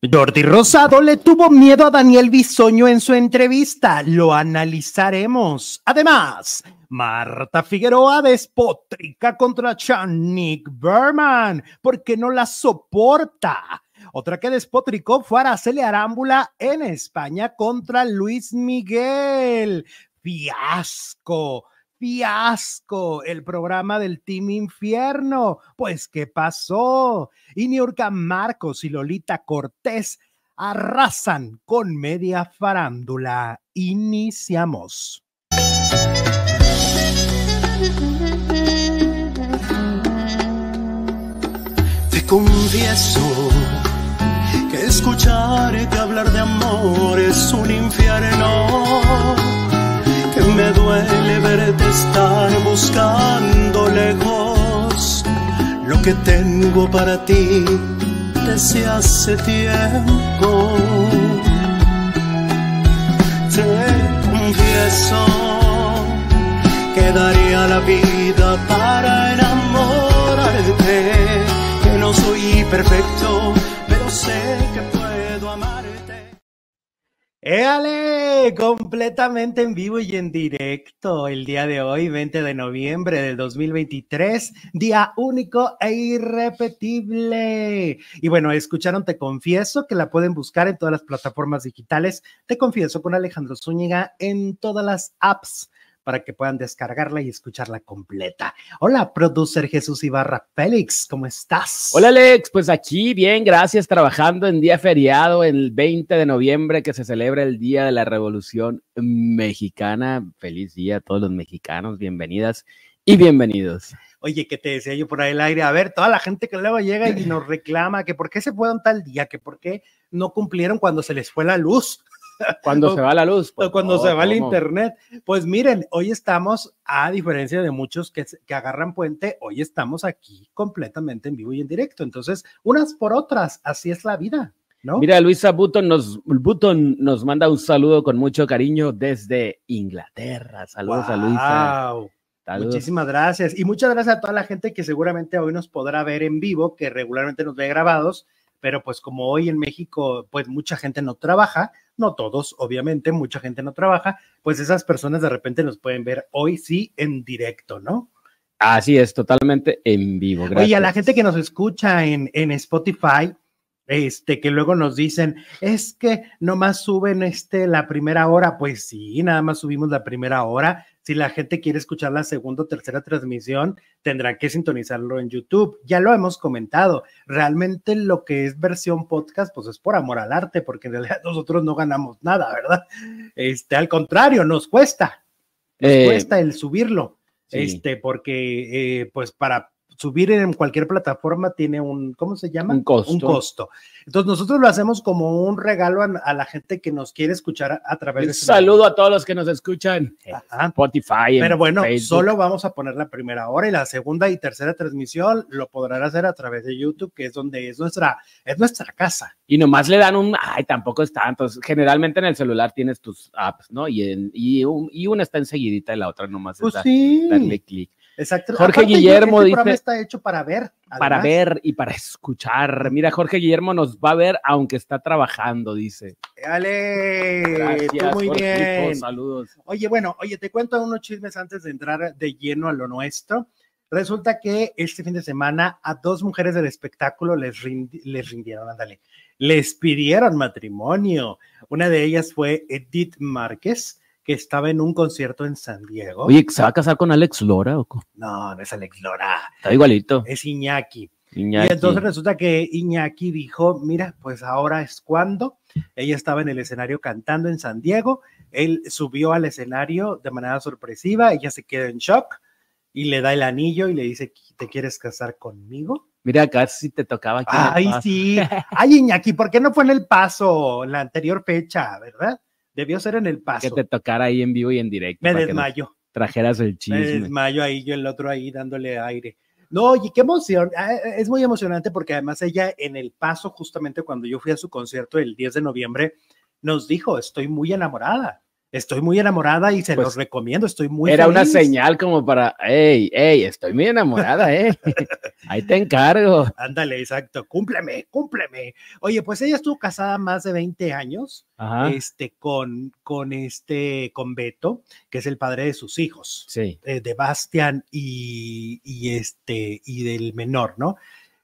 Jordi Rosado le tuvo miedo a Daniel Bisoño en su entrevista. Lo analizaremos. Además, Marta Figueroa despotrica contra Chanik Berman porque no la soporta. Otra que despotricó fue Araceli Arámbula en España contra Luis Miguel. Fiasco fiasco el programa del Team Infierno. Pues, ¿qué pasó? Y Marcos y Lolita Cortés arrasan con media farándula. Iniciamos. Te confieso que escucharte hablar de amor es un infierno me duele verte estar buscando lejos lo que tengo para ti desde hace tiempo. Te confieso que daría la vida para enamorarte, que no soy perfecto, pero sé que. ¡Éale! Completamente en vivo y en directo el día de hoy, 20 de noviembre del 2023, día único e irrepetible. Y bueno, escucharon Te Confieso, que la pueden buscar en todas las plataformas digitales. Te Confieso con Alejandro Zúñiga en todas las apps para que puedan descargarla y escucharla completa. Hola, producer Jesús Ibarra Félix, ¿cómo estás? Hola, Alex, pues aquí bien, gracias, trabajando en día feriado, el 20 de noviembre que se celebra el Día de la Revolución Mexicana. Feliz día a todos los mexicanos, bienvenidas y bienvenidos. Oye, ¿qué te decía yo por ahí el aire? A ver, toda la gente que luego llega y nos reclama que por qué se fue un tal día, que por qué no cumplieron cuando se les fue la luz. Cuando se va la luz. Pues, cuando se va el internet. Pues miren, hoy estamos, a diferencia de muchos que, que agarran puente, hoy estamos aquí completamente en vivo y en directo. Entonces, unas por otras, así es la vida. ¿No? Mira, Luisa Button nos, Button nos manda un saludo con mucho cariño desde Inglaterra. Saludos a Luisa. Muchísimas gracias. Y muchas gracias a toda la gente que seguramente hoy nos podrá ver en vivo, que regularmente nos ve grabados, pero pues como hoy en México, pues mucha gente no trabaja, no todos, obviamente, mucha gente no trabaja, pues esas personas de repente nos pueden ver hoy sí en directo, ¿no? Así es, totalmente en vivo. Gracias. Oye, a la gente que nos escucha en, en Spotify, este, que luego nos dicen, es que nomás suben este la primera hora, pues sí, nada más subimos la primera hora, si la gente quiere escuchar la segunda o tercera transmisión, tendrán que sintonizarlo en YouTube. Ya lo hemos comentado. Realmente lo que es versión podcast, pues es por amor al arte, porque en realidad nosotros no ganamos nada, ¿verdad? Este, al contrario, nos cuesta. Nos eh, cuesta el subirlo. Este, porque, eh, pues para subir en cualquier plataforma tiene un, ¿cómo se llama? Un costo. Un costo. Entonces nosotros lo hacemos como un regalo a, la gente que nos quiere escuchar a, través de... Un saludo a todos los que nos escuchan en Spotify. Pero bueno, solo vamos a poner la primera hora y la segunda y tercera transmisión lo podrán hacer a través de YouTube, que es donde es nuestra, es nuestra casa. Y nomás le dan un, ay, tampoco es tanto. Generalmente en el celular tienes tus apps, ¿no? Y, en, y, y una está enseguidita y la otra nomás pues sí. darle clic. Exacto. Jorge Guillermo este dice. está hecho para ver. Para ver y para escuchar. Mira, Jorge Guillermo nos va a ver aunque está trabajando, dice. ¡Ale! muy bien. saludos. Oye, bueno, oye, te cuento unos chismes antes de entrar de lleno a lo nuestro. Resulta que este fin de semana a dos mujeres del espectáculo les, les rindieron, ándale, les pidieron matrimonio. Una de ellas fue Edith Márquez que estaba en un concierto en San Diego. Oye, ¿se va a casar con Alex Lora? ¿o? No, no es Alex Lora. Está igualito. Es Iñaki. Iñaki. Y entonces resulta que Iñaki dijo, mira, pues ahora es cuando. Ella estaba en el escenario cantando en San Diego. Él subió al escenario de manera sorpresiva. Ella se queda en shock y le da el anillo y le dice, ¿te quieres casar conmigo? Mira, casi te tocaba. Aquí Ay, sí. Ay, Iñaki, ¿por qué no fue en el paso la anterior fecha, verdad? Debió ser en el paso. Que te tocara ahí en vivo y en directo. Me desmayo. Trajeras el chisme. Me desmayo ahí, yo el otro ahí dándole aire. No, oye, qué emoción. Ah, eh, es muy emocionante porque además ella en el paso, justamente cuando yo fui a su concierto el 10 de noviembre, nos dijo, estoy muy enamorada. Estoy muy enamorada y se Pues, los recomiendo. Estoy muy Era una señal como para, hey, hey, estoy muy enamorada, eh. Ahí te encargo. Ándale, exacto. Cúmpleme, cúmpleme. Oye, pues ella estuvo casada más de 20 años Ajá. este, con, con este, con Beto, que es el padre de sus hijos. Sí. eh, de Bastian y, y este y del menor, ¿no?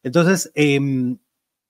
Entonces, em,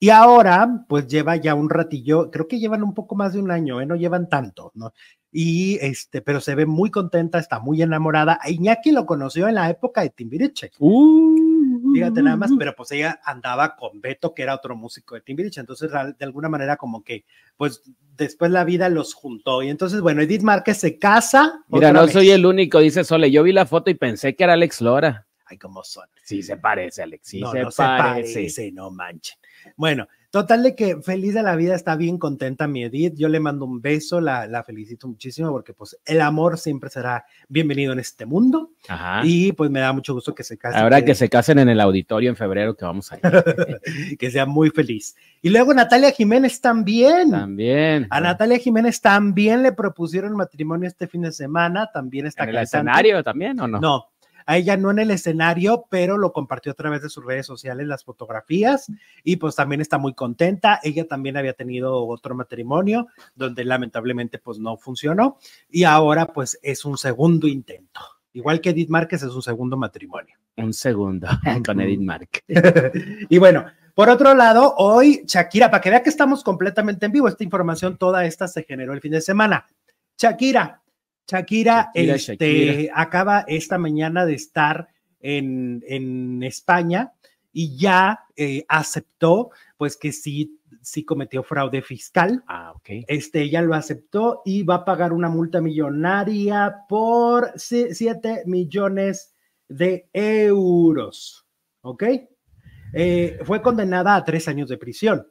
y ahora, pues lleva ya un ratillo, creo que llevan un poco más de un año, ¿eh? no llevan tanto, ¿no? Y este, pero se ve muy contenta, está muy enamorada. A Iñaki lo conoció en la época de Timbiriche. Uh, Fíjate nada más, pero pues ella andaba con Beto, que era otro músico de Timbiriche, entonces de alguna manera como que, pues después la vida los juntó. Y entonces, bueno, Edith Márquez se casa. Mira, no vez. soy el único, dice Sole. Yo vi la foto y pensé que era Alex Lora. Ay, cómo son. Sí, se parece, Alex. Sí, no, se, no se parece. parece, no manchen. Bueno, total de que feliz de la vida, está bien contenta mi Edith. Yo le mando un beso, la, la felicito muchísimo porque pues el amor siempre será bienvenido en este mundo Ajá. y pues me da mucho gusto que se case. Ahora que se casen en el auditorio en febrero, que vamos a ir. que sea muy feliz. Y luego Natalia Jiménez también. También. A Natalia Jiménez también le propusieron matrimonio este fin de semana, también está ¿En el escenario también o no? No, a ella no en el escenario, pero lo compartió a través de sus redes sociales las fotografías y pues también está muy contenta. Ella también había tenido otro matrimonio donde lamentablemente pues no funcionó y ahora pues es un segundo intento. Igual que Edith Márquez es un segundo matrimonio. Un segundo con Edith Mark. y bueno, por otro lado, hoy Shakira, para que vea que estamos completamente en vivo, esta información toda esta se generó el fin de semana. Shakira, Shakira, Shakira, este, Shakira. acaba esta mañana de estar en, en España y ya eh, aceptó pues que sí, sí cometió fraude fiscal. Ah, ok. Este, ella lo aceptó y va a pagar una multa millonaria por 7 millones de euros. ¿Ok? Eh, fue condenada a tres años de prisión,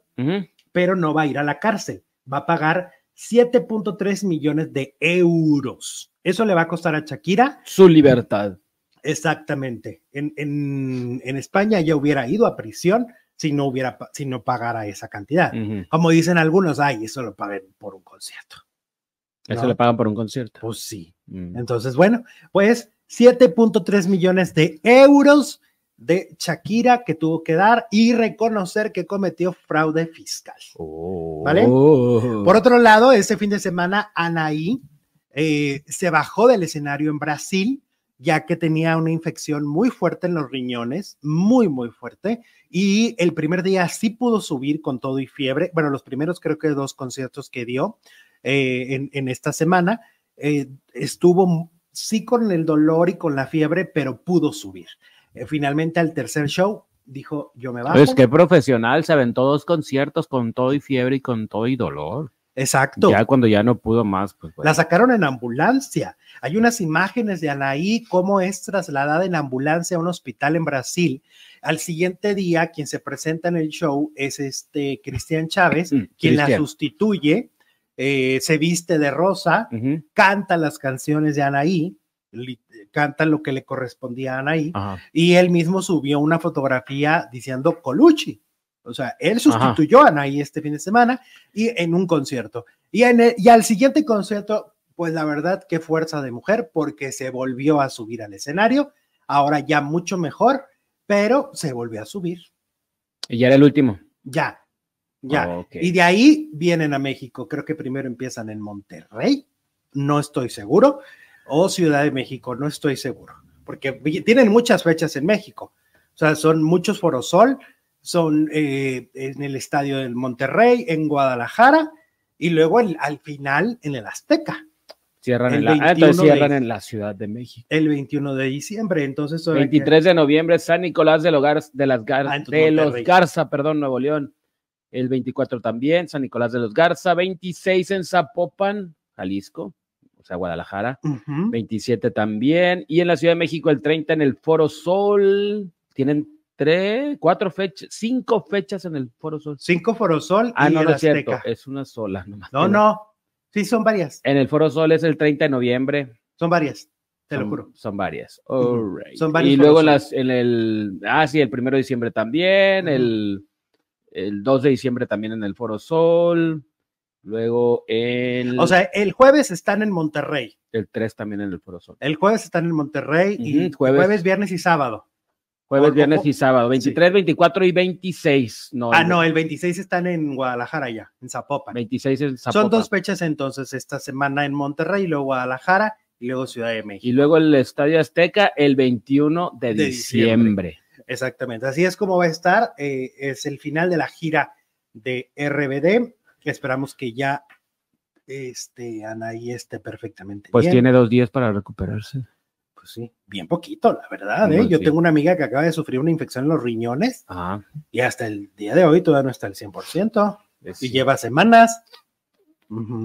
pero no va a ir a la cárcel. Va a pagar 7.3 millones de euros. Eso le va a costar a Shakira. Su libertad. Exactamente. En, en, en España ya hubiera ido a prisión si no hubiera, si no pagara esa cantidad. Como dicen algunos, ay, eso lo paguen por un concierto. Eso le pagan por un concierto. Pues sí. Mm. Entonces, bueno, pues 7.3 millones de euros de Shakira que tuvo que dar y reconocer que cometió fraude fiscal. ¿Vale? Oh. Por otro lado, este fin de semana, Anaí eh, se bajó del escenario en Brasil, ya que tenía una infección muy fuerte en los riñones, muy, muy fuerte. Y el primer día sí pudo subir con todo y fiebre. Bueno, los primeros creo que dos conciertos que dio eh, en, en esta semana, eh, estuvo sí con el dolor y con la fiebre, pero pudo subir. Eh, finalmente al tercer show dijo, yo me bajo. Es que profesional, se aventó dos conciertos con todo y fiebre y con todo y dolor. Exacto. Ya cuando ya no pudo más, pues bueno. La sacaron en ambulancia. Hay unas imágenes de Anaí, cómo es trasladada en ambulancia a un hospital en Brasil. Al siguiente día, quien se presenta en el show es este Cristian Chávez, Mm, quien la sustituye, eh, se viste de rosa, canta las canciones de Anaí, li- canta lo que le correspondía a Anaí, Ajá. y él mismo subió una fotografía diciendo Colucci. O sea, él sustituyó a Anaí este fin de semana y en un concierto. Y, en el- y al siguiente concierto, pues la verdad, qué fuerza de mujer, porque se volvió a subir al escenario, ahora ya mucho mejor, pero se volvió a subir. Y ya era el último. Ya, ya. Ok. Y de ahí vienen a México. Creo que primero empiezan en Monterrey, no estoy seguro, o Ciudad de México, no estoy seguro, porque tienen muchas fechas en México. O sea, son muchos Forosol, son eh, en el estadio del Monterrey, en Guadalajara, y luego el- al final en el Azteca, Cierran el en la, ah, 21 entonces cierran de- en la Ciudad de México. el 21 de diciembre. Entonces, todavía 23 de noviembre, San Nicolás de, los Gar- de, las Gar- Ah, de los. Garza, perdón, Nuevo León. El 24 también, San Nicolás de los Garza. 26 en Zapopan, Jalisco, o sea, Guadalajara. Ujú. 27 también. Y en la Ciudad de México, el 30 en el Foro Sol. Tienen tres, cuatro fechas, cinco fechas en el Foro Sol. Cinco Forosol Ah, y no, no es cierto, es una sola. nomás. No, no, sí, son varias, En el Foro Sol es el 30 de noviembre. son varias, te lo juro. Son varias. Son varios Y luego Foro las, en el. Ah, sí, el primero de diciembre también. El, el 2 de diciembre también en el Foro Sol. Luego el, O sea, el jueves están en Monterrey. el 3 también en el Foro Sol. El jueves están en Monterrey y jueves. jueves. viernes y sábado. Jueves, o- viernes o- y sábado, 23, 24 y 26. No, ah, el no, el 26 están en Guadalajara ya, en Zapopan. 26 en Son Zapopan. dos fechas entonces, esta semana en Monterrey, luego Guadalajara y luego Ciudad de México. Y luego el Estadio Azteca el 21 de, De diciembre. Exactamente, así es como va a estar. eh, es el final de la gira de RBD. Esperamos que ya este, Anaí esté perfectamente Pues bien. tiene dos días para recuperarse. Pues sí, bien poquito, la verdad. ¿eh? Pues Yo sí. tengo una amiga que acaba de sufrir una infección en los riñones Ah, y hasta el día de hoy todavía no está al 100% es- y lleva semanas.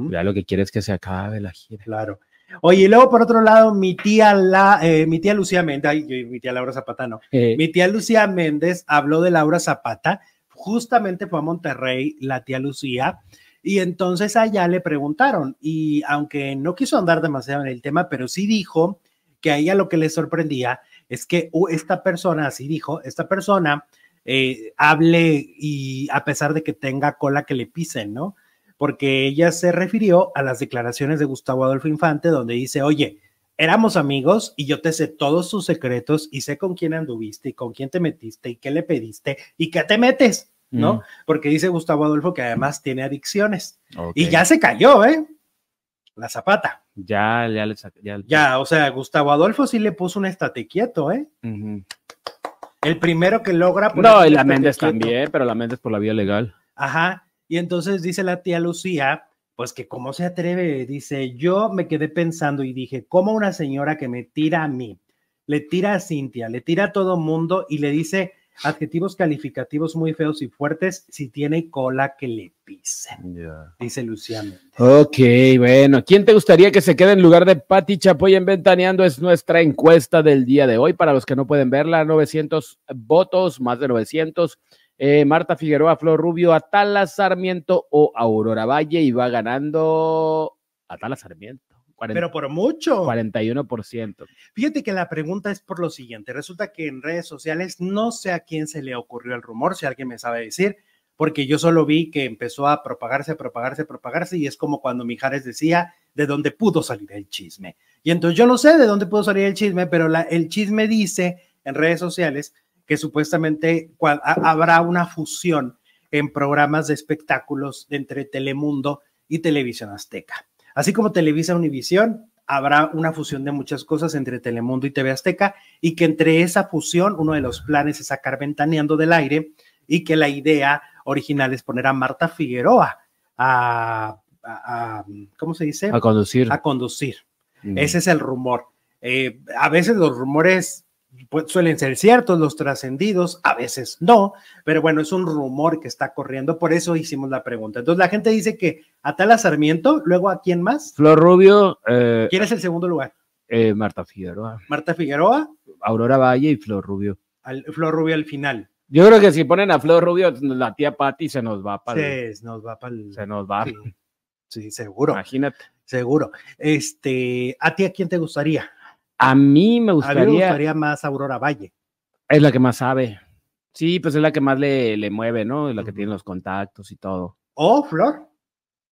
Ya lo que quiere es que se acabe la gira. Claro. Oye, y luego por otro lado, mi tía, la, eh, mi tía Lucía Méndez, ay, mi tía Laura Zapata, no. Eh, Mi tía Lucía Méndez habló de Laura Zapata, justamente fue a Monterrey la tía Lucía, y entonces allá le preguntaron, y aunque no quiso andar demasiado en el tema, pero sí dijo que a ella lo que le sorprendía es que uh, esta persona, así dijo, esta persona eh, hable y a pesar de que tenga cola que le pisen, ¿no? Porque ella se refirió a las declaraciones de Gustavo Adolfo Infante, donde dice, oye, éramos amigos y yo te sé todos tus secretos y sé con quién anduviste y con quién te metiste y qué le pediste y qué te metes, ¿no? Mm. Porque dice Gustavo Adolfo que además tiene adicciones y ya se cayó, ¿eh? La zapata. Ya, ya le ya, Ya, o sea, Gustavo Adolfo sí le puso un estate quieto, ¿eh? El primero que logra. No, y la Méndez también, pero la Méndez por la vía legal. Ajá. Y entonces dice la tía Lucía, pues que cómo se atreve, dice, yo me quedé pensando y dije, ¿cómo una señora que me tira a mí, le tira a Cintia, le tira a todo mundo y le dice adjetivos calificativos muy feos y fuertes si tiene cola que le pisen? Dice Méndez. Ok, bueno. ¿Quién te gustaría que se quede en lugar de Patti Chapoy en Ventaneando? Es nuestra encuesta del día de hoy. Para los que no pueden verla, 900 votos, más de 900. Eh, Marta Figueroa, Flor Rubio, Atala Sarmiento o Aurora Valle y va ganando Atala Sarmiento. 40 Pero por mucho. 41%. Fíjate que la pregunta es por lo siguiente. Resulta que en redes sociales no sé a quién se le ocurrió el rumor, si alguien me sabe decir, porque yo solo vi que empezó a propagarse, a propagarse, a propagarse, y es como cuando Mijares decía de dónde pudo salir el chisme. Y entonces yo no sé de dónde pudo salir el chisme, pero la- el chisme dice en redes sociales que supuestamente habrá una fusión en programas de espectáculos entre Telemundo y Televisión Azteca. Así como Televisa Univisión, habrá una fusión de muchas cosas entre Telemundo y TV Azteca y que entre esa fusión uno de los planes es sacar Ventaneando del aire y que la idea original es poner a Marta Figueroa a, a- a- ¿cómo se dice? A conducir. A conducir. Mm. Ese es el rumor. Eh, a veces los rumores suelen ser ciertos, los trascendidos, a veces no, pero bueno, es un rumor que está corriendo, por eso hicimos la pregunta. Entonces la gente dice que Atala Sarmiento, luego a quién más? Flor Rubio, eh, ¿Quién es el segundo lugar? eh, Marta Figueroa, Marta Figueroa, Aurora Valle y Flor Rubio. al, Flor Rubio al final. Yo creo que si ponen a Flor Rubio, la tía Patti se nos va para Sí, nos va para el... se nos va. Sí, sí, seguro, Imagínate. seguro. Este, ¿a ti a quién te gustaría? A mí me A mí me gustaría, gustaría más Aurora Valle. es la que más sabe. Sí, pues es la que más le, le mueve, ¿no? Es la que tiene los contactos y todo. O Flor.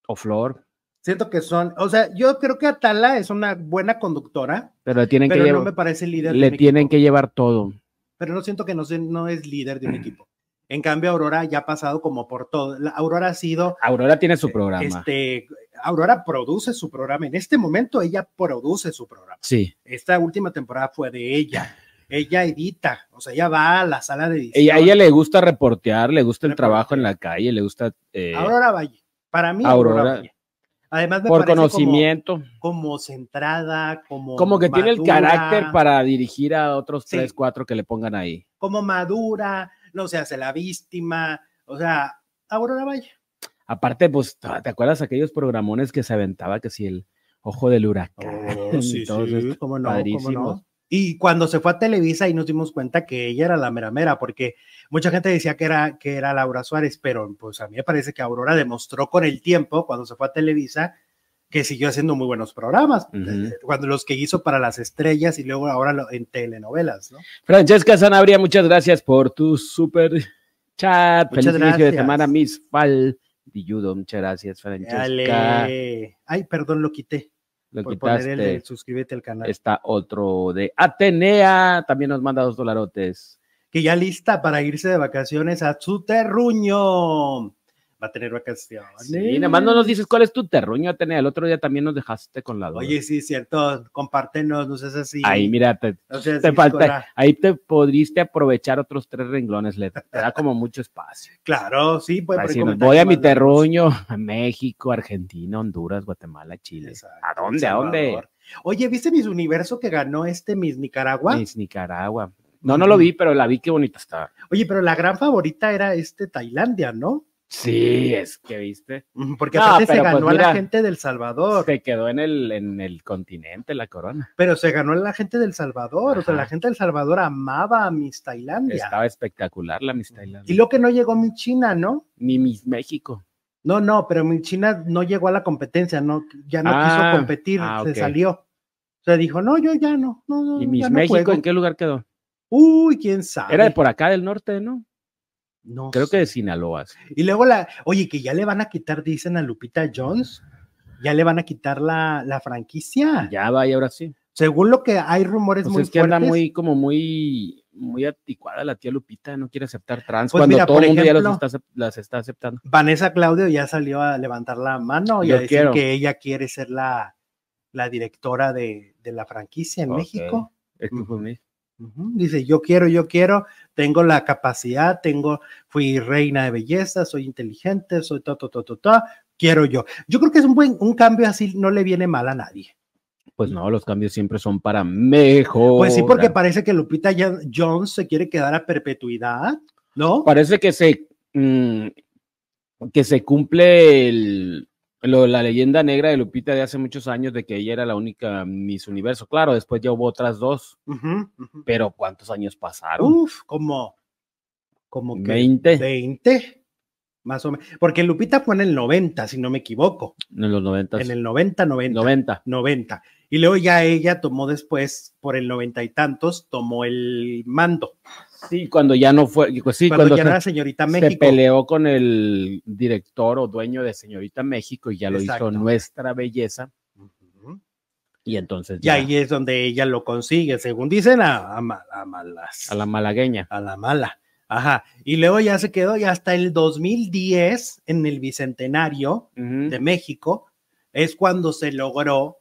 O Flor, Siento que son, o sea, yo creo que Atala es una buena conductora, pero le tienen pero que no llevar, me parece líder. de le un tienen equipo. que llevar todo. Pero no siento que no, se- no es líder de un equipo. En cambio, Aurora ya ha pasado como por todo. La- Aurora ha sido, Aurora tiene su programa. este, Aurora produce su programa. En este momento ella produce su programa. Sí. Esta última temporada fue de ella. Ella edita, o sea, ella va a la sala de edición. Ella, a ella le gusta reportear, le gusta el trabajo en la calle, le gusta eh, Aurora Valle. Para mí, Aurora, Aurora. Valle. Además, me por parece como- conocimiento, Como, centrada, como. como que tiene el madura, carácter para dirigir a otros Sí. tres, cuatro que le pongan ahí. Como madura, no se hace la víctima. O sea, Aurora Valle. Aparte, pues, ¿te acuerdas aquellos programones que se aventaba que si el ojo del huracán? Oh, sí, y sí, cómo no, cómo padrísimos. no. Y cuando se fue a Televisa ahí nos dimos cuenta que ella era la mera mera, porque mucha gente decía que era, que era Laura Suárez, pero pues a mí me parece que Aurora demostró con el tiempo, cuando se fue a Televisa, que siguió haciendo muy buenos programas, Ujú. eh, cuando los que hizo para las estrellas y luego ahora lo- en telenovelas, ¿no? Francesca Sanabria, muchas gracias por tu super chat. Muchas Feliz inicio de gracias. semana, Miss Fal. Dilludo, muchas gracias, Francesca. Dale. Ay, perdón, lo quité. Lo por poner el quitaste. suscríbete al canal. Está otro de Atenea, también nos manda dos dolarotes. Que ya lista para irse de vacaciones a su terruño. Va a tener vacaciones. Sí, nada más no nos dices cuál es tu terruño, Atenea. El otro día también nos dejaste con la duda. Oye, sí, cierto. Compártenos, no seas así. Ahí, mira, te, No seas te así, falta, ahí te podríste aprovechar otros tres renglones, le te da como mucho espacio. Claro, sí, puede Así, voy a mi terruño, a México, Argentina, Honduras, Guatemala, Chile. Exacto, ¿A dónde? ¿A dónde? Oye, ¿viste Miss Universo que ganó este Miss Nicaragua? Miss Nicaragua. No, no lo vi, pero la vi, qué bonita está. Oye, pero la gran favorita era este Tailandia, ¿no? Sí, es que viste. Porque No, aparte se pues ganó a la gente del Salvador, Se quedó en el, en el continente la corona. pero se ganó a la gente del Salvador, o sea, la gente del Salvador amaba a Miss Tailandia. Estaba espectacular la Miss Tailandia. Y lo que no llegó Miss China, ¿no? Ni Miss México. No, no, pero Miss China no llegó a la competencia, no, ya no Ah, quiso competir, ah, se salió. O sea, dijo, no, yo ya no, no, no. ¿Y Miss no México juego". en qué lugar quedó? Uy, quién sabe. Era de por acá del norte, ¿no? No Creo sé. que de Sinaloa. sí. Y luego la, oye, que ya le van a quitar, dicen a Lupita Jones, ya le van a quitar la, la franquicia. Ya va y ahora sí. Según lo que hay rumores Pues muy es que anda muy, como muy, muy anticuada la tía Lupita, no quiere aceptar trans Pues cuando mira, todo por el mundo ya los está las está aceptando. Vanessa Claudio ya salió a levantar la mano y Yo a decir quiero. que ella quiere ser la, la directora de, de la franquicia en. México. Fue Dice, yo quiero, yo quiero, tengo la capacidad, tengo, fui reina de belleza, soy inteligente, soy to, to, to, to, to, quiero yo. Yo creo que es un buen, un cambio así, no le viene mal a nadie. Pues no, los cambios siempre son para mejor. Pues sí, porque parece que Lupita Jones se quiere quedar a perpetuidad, ¿no? parece que se mm, que se cumple el- lo- la leyenda negra de Lupita de hace muchos años de que ella era la única Miss Universo. Claro, después ya hubo otras dos, pero ¿cuántos años pasaron? Uf, como, como que 20 20, más o menos. Porque Lupita fue en el 90, si no me equivoco. en los 90. En el 90, 90. 90. 90. Y luego ya ella tomó después, por el 90 y tantos, tomó el mando. Sí, cuando ya no fue, pues sí, cuando, cuando, ya se, era señorita se México. peleó con el director o dueño de Señorita México y ya lo Exacto. hizo Nuestra Belleza y entonces Y ya ahí es donde ella lo consigue, según dicen, a, a ma- a malas. a la malagueña. a la mala. Ajá. Y luego ya se quedó y hasta el 2010, en el Bicentenario de México, es cuando se logró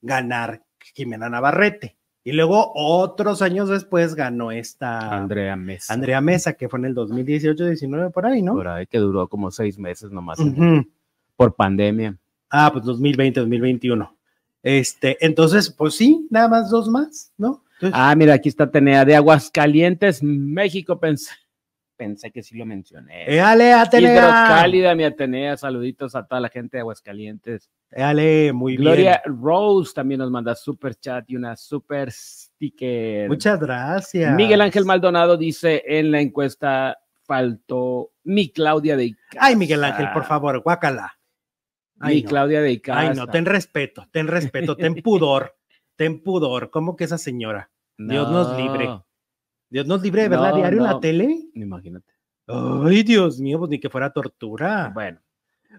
ganar Jimena Navarrete. Y luego otros años después ganó esta Andrea Mesa. Andrea Mesa, que fue en el 2018-19 por ahí, ¿no? Por ahí que duró como seis meses nomás por pandemia. Ah, pues 2020-2021. Este, entonces, pues sí, nada más dos más, ¿no? Entonces, Ah, mira, aquí está Atenea de Aguascalientes, México. Pensé, pensé que sí lo mencioné. éale, Atenea. Hidrocálida, mi Atenea. Saluditos a toda la gente de Aguascalientes. Éale, muy Gloria bien. Rose también nos manda super chat y una super sticker. Muchas gracias. Miguel Ángel Maldonado dice en la encuesta faltó mi Claudia de Icaza. Ay, Miguel Ángel, por favor, guácala. Mi Ay, no. Claudia de Icaza. Ay, no, ten respeto, ten respeto, ten pudor, ten pudor. ¿Cómo que esa señora? Dios nos libre. Dios nos libre de verla No, diario en la tele. Imagínate. Ay, Dios mío, pues ni que fuera tortura. Bueno,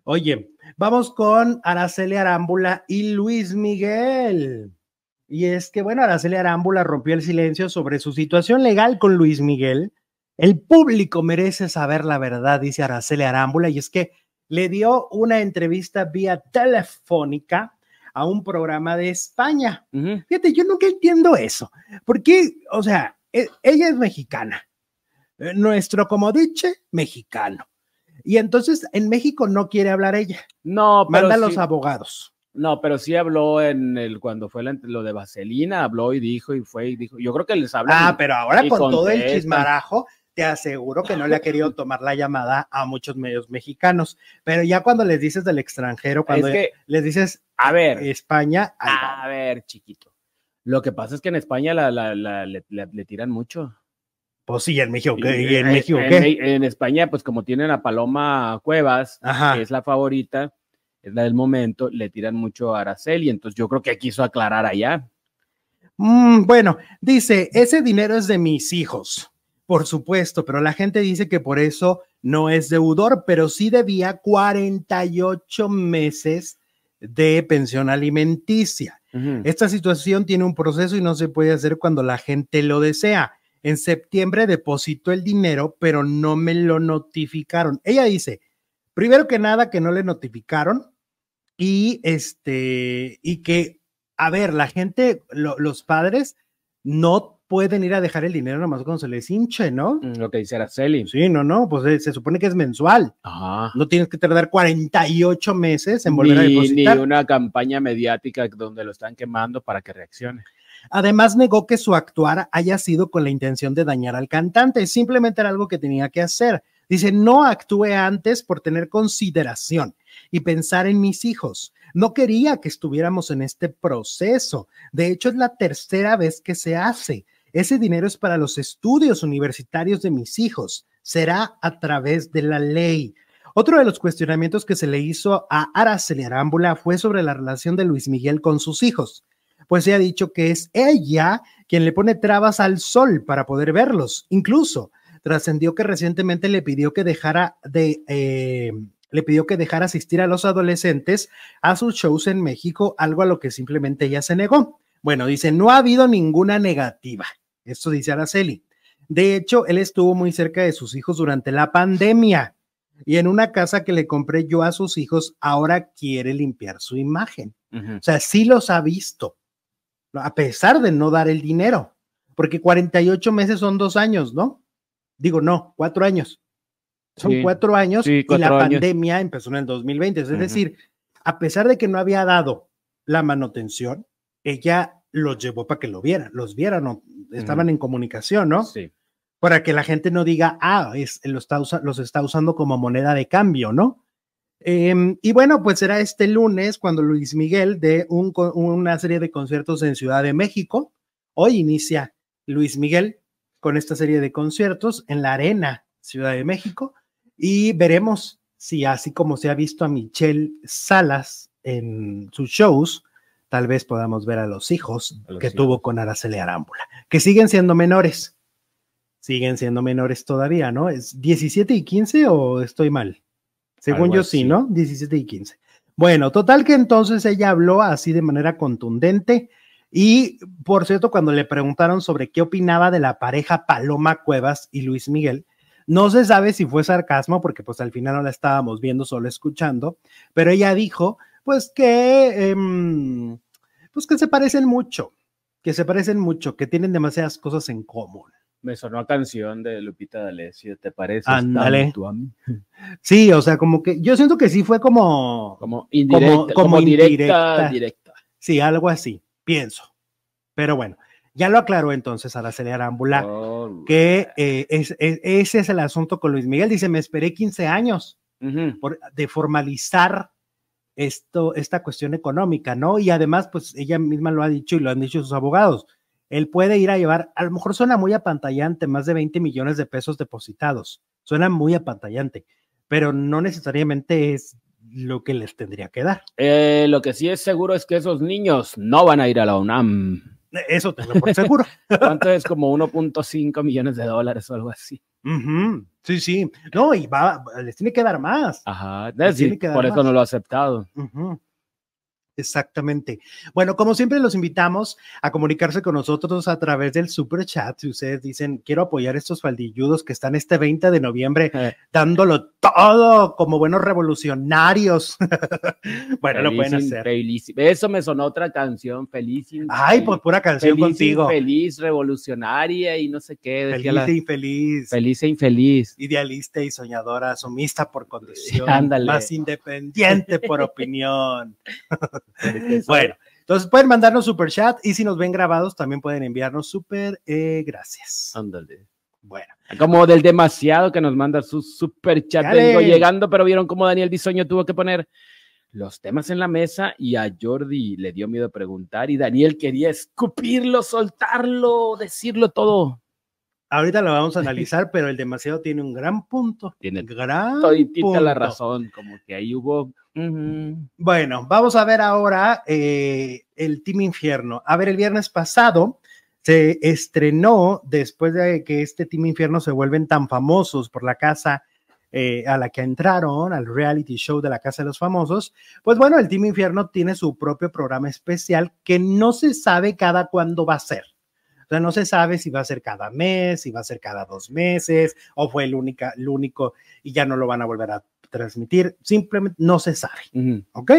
Oye, vamos con Araceli Arámbula y Luis Miguel. Y es que, bueno, Araceli Arámbula rompió el silencio sobre su situación legal con Luis Miguel. El público merece saber la verdad, dice Araceli Arámbula, y es que le dio una entrevista vía telefónica a un programa de España. ujú, Fíjate, yo nunca entiendo eso. Porque, o sea, ella es mexicana. Eh, Nuestro, como dice, mexicano. Y entonces en México no quiere hablar ella. no, pero Manda a sí- los abogados. No, pero sí habló en el cuando fue lo de Vaselina, habló y dijo y fue y dijo. Yo creo que les habla. Ah, pero ahora con todo el chismarajo, te aseguro que no le ha querido tomar la llamada a muchos medios mexicanos. Pero ya cuando les dices del extranjero, cuando es que, les dices a ver, España, a ver, chiquito. Lo que pasa es que en España la, la- la- le, tiran mucho. pues sí, en México, ¿qué? Y- ¿Y en en- México en- qué? En, España, pues como tienen a Paloma Cuevas, Ajá. que es la favorita, es la del momento, le tiran mucho a Araceli. Entonces yo creo que quiso aclarar allá. Mm, bueno, dice, ese dinero es de mis hijos, por supuesto, pero la gente dice que por eso no es deudor, pero sí debía 48 meses de pensión alimenticia. Esta situación tiene un proceso y no se puede hacer cuando la gente lo desea. En septiembre depositó el dinero, pero no me lo notificaron. Ella dice, primero que nada, que no le notificaron y este, y que, a ver, la gente, los padres no pueden ir a dejar el dinero nomás cuando se les hinche, ¿no? Mm, lo que dice Araceli. Sí, no, no, pues eh, se, supone que es mensual. Ajá. No tienes que tardar 48 meses en volver a depositar. Ni una campaña mediática donde lo están quemando para que reaccione. Además, negó que su actuar haya sido con la intención de dañar al cantante, simplemente era algo que tenía que hacer. Dice, no actúe antes por tener consideración y pensar en mis hijos. No quería que estuviéramos en este proceso. De hecho, es la tercera vez que se hace. Ese dinero es para los estudios universitarios de mis hijos. Será a través de la ley. Otro de los cuestionamientos que se le hizo a Araceli Arámbula fue sobre la relación de Luis Miguel con sus hijos, pues se ha dicho que es ella quien le pone trabas al sol para poder verlos. Incluso trascendió que recientemente le pidió que dejara de eh, le pidió que dejara asistir a los adolescentes a sus shows en México, algo a lo que simplemente ella se negó. Bueno, dice, no ha habido ninguna negativa. Esto dice Araceli. De hecho, él estuvo muy cerca de sus hijos durante la pandemia y en una casa que le compré yo a sus hijos, ahora quiere limpiar su imagen. O sea, sí los ha visto, a pesar de no dar el dinero, porque 48 meses son dos años, ¿no? Digo, no, cuatro años. Son cuatro años y la pandemia empezó en el 2020. Es decir, a pesar de que no había dado la manutención, ella los llevó para que lo vieran, los vieran, no, estaban en comunicación, ¿no? Sí. Para que la gente no diga, ah, es, lo está los está usando como moneda de cambio, ¿no? Em, y bueno, pues será este lunes cuando Luis Miguel dé un, una serie de conciertos en Ciudad de México. Hoy inicia Luis Miguel con esta serie de conciertos en la Arena Ciudad de México y veremos si así como se ha visto a Michelle Salas en sus shows, tal vez podamos ver a los hijos que tuvo con Araceli Arámbula, que siguen siendo menores. Siguen siendo menores todavía, ¿no? ¿Es 17 y 15 o estoy mal? Según yo sí, ¿no? 17 y 15. Bueno, total que entonces ella habló así de manera contundente y, por cierto, cuando le preguntaron sobre qué opinaba de la pareja Paloma Cuevas y Luis Miguel, no se sabe si fue sarcasmo porque pues al final no la estábamos viendo, solo escuchando, pero ella dijo pues que, em, pues que se parecen mucho, que se parecen mucho, que tienen demasiadas cosas en común. Me sonó canción de Lupita D'Alessio, ¿te parece? Ándale. Sí, o sea, como que yo siento que sí fue como como indirecta, como, directa, directa. Sí, algo así, pienso. Pero bueno, ya lo aclaró entonces Araceli Arámbula, oh, que eh, ese es el asunto con Luis Miguel. Dice, me esperé 15 años de formalizar esto, esta cuestión económica, ¿no? Y además, pues ella misma lo ha dicho y lo han dicho sus abogados. Él puede ir a llevar, a lo mejor suena muy apantallante, más de 20 millones de pesos depositados. Suena muy apantallante, pero no necesariamente es lo que les tendría que dar. Eh, lo que sí es seguro es que esos niños no van a ir a la UNAM. Eso tengo por seguro. ¿Cuánto es? Como 1.5 millones de dólares o algo así. Sí, sí. No, y va, les tiene que dar más. Ajá. por eso no lo ha aceptado. Exactamente. Bueno, como siempre los invitamos a comunicarse con nosotros a través del super chat. Si ustedes dicen, quiero apoyar estos faldilludos que están este 20 de noviembre eh. dándolo todo como buenos revolucionarios. bueno, lo pueden hacer. Eso me sonó otra canción, feliz. Ay, pues pura canción contigo. Feliz, revolucionaria y no sé qué. Feliz e infeliz. Feliz e infeliz. Idealista y soñadora, sumista por condición. Ándale. Más independiente por opinión. bueno, entonces pueden mandarnos super chat y si nos ven grabados también pueden enviarnos super eh, gracias. Ándale. Bueno. Como del demasiado que nos manda su super chat. Vengo llegando, pero vieron cómo Daniel Bisoño tuvo que poner los temas en la mesa y a Jordi le dio miedo preguntar y Daniel quería escupirlo, soltarlo, decirlo todo. Ahorita lo vamos a analizar, pero el demasiado tiene un gran punto. Tiene gran punto. la razón, como que ahí hubo. Bueno, vamos a ver ahora eh, el Team Infierno. A ver, el viernes pasado se estrenó, después de que este Team Infierno se vuelven tan famosos por la casa eh, a la que entraron al reality show de la Casa de los Famosos, pues bueno, el Team Infierno tiene su propio programa especial que no se sabe cada cuándo va a ser. O sea, no se sabe si va a ser cada mes, si va a ser cada dos meses, o fue el, el único y ya no lo van a volver a transmitir. Simplemente no se sabe. ¿Ok?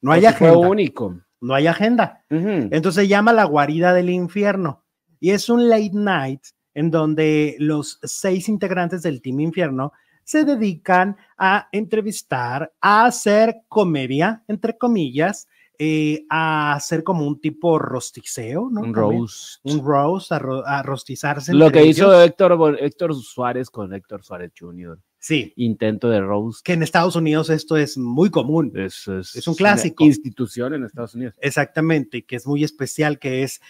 No hay Pues fue agenda. único. No hay agenda. Entonces se llama La Guarida del Infierno y es un late night en donde los seis integrantes del Team Infierno se dedican a entrevistar, a hacer comedia, entre comillas, eh, a hacer como un tipo rosticeo, ¿no? Un También. roast. Un roast, a, ro- a rostizarse. Lo que hizo. Héctor, Héctor Suárez con Héctor Suárez Jr. Sí, Intento de roast. que en Estados Unidos esto es muy común. Es, es, Es un una clásico. institución en Estados Unidos. Exactamente, que es muy especial, que es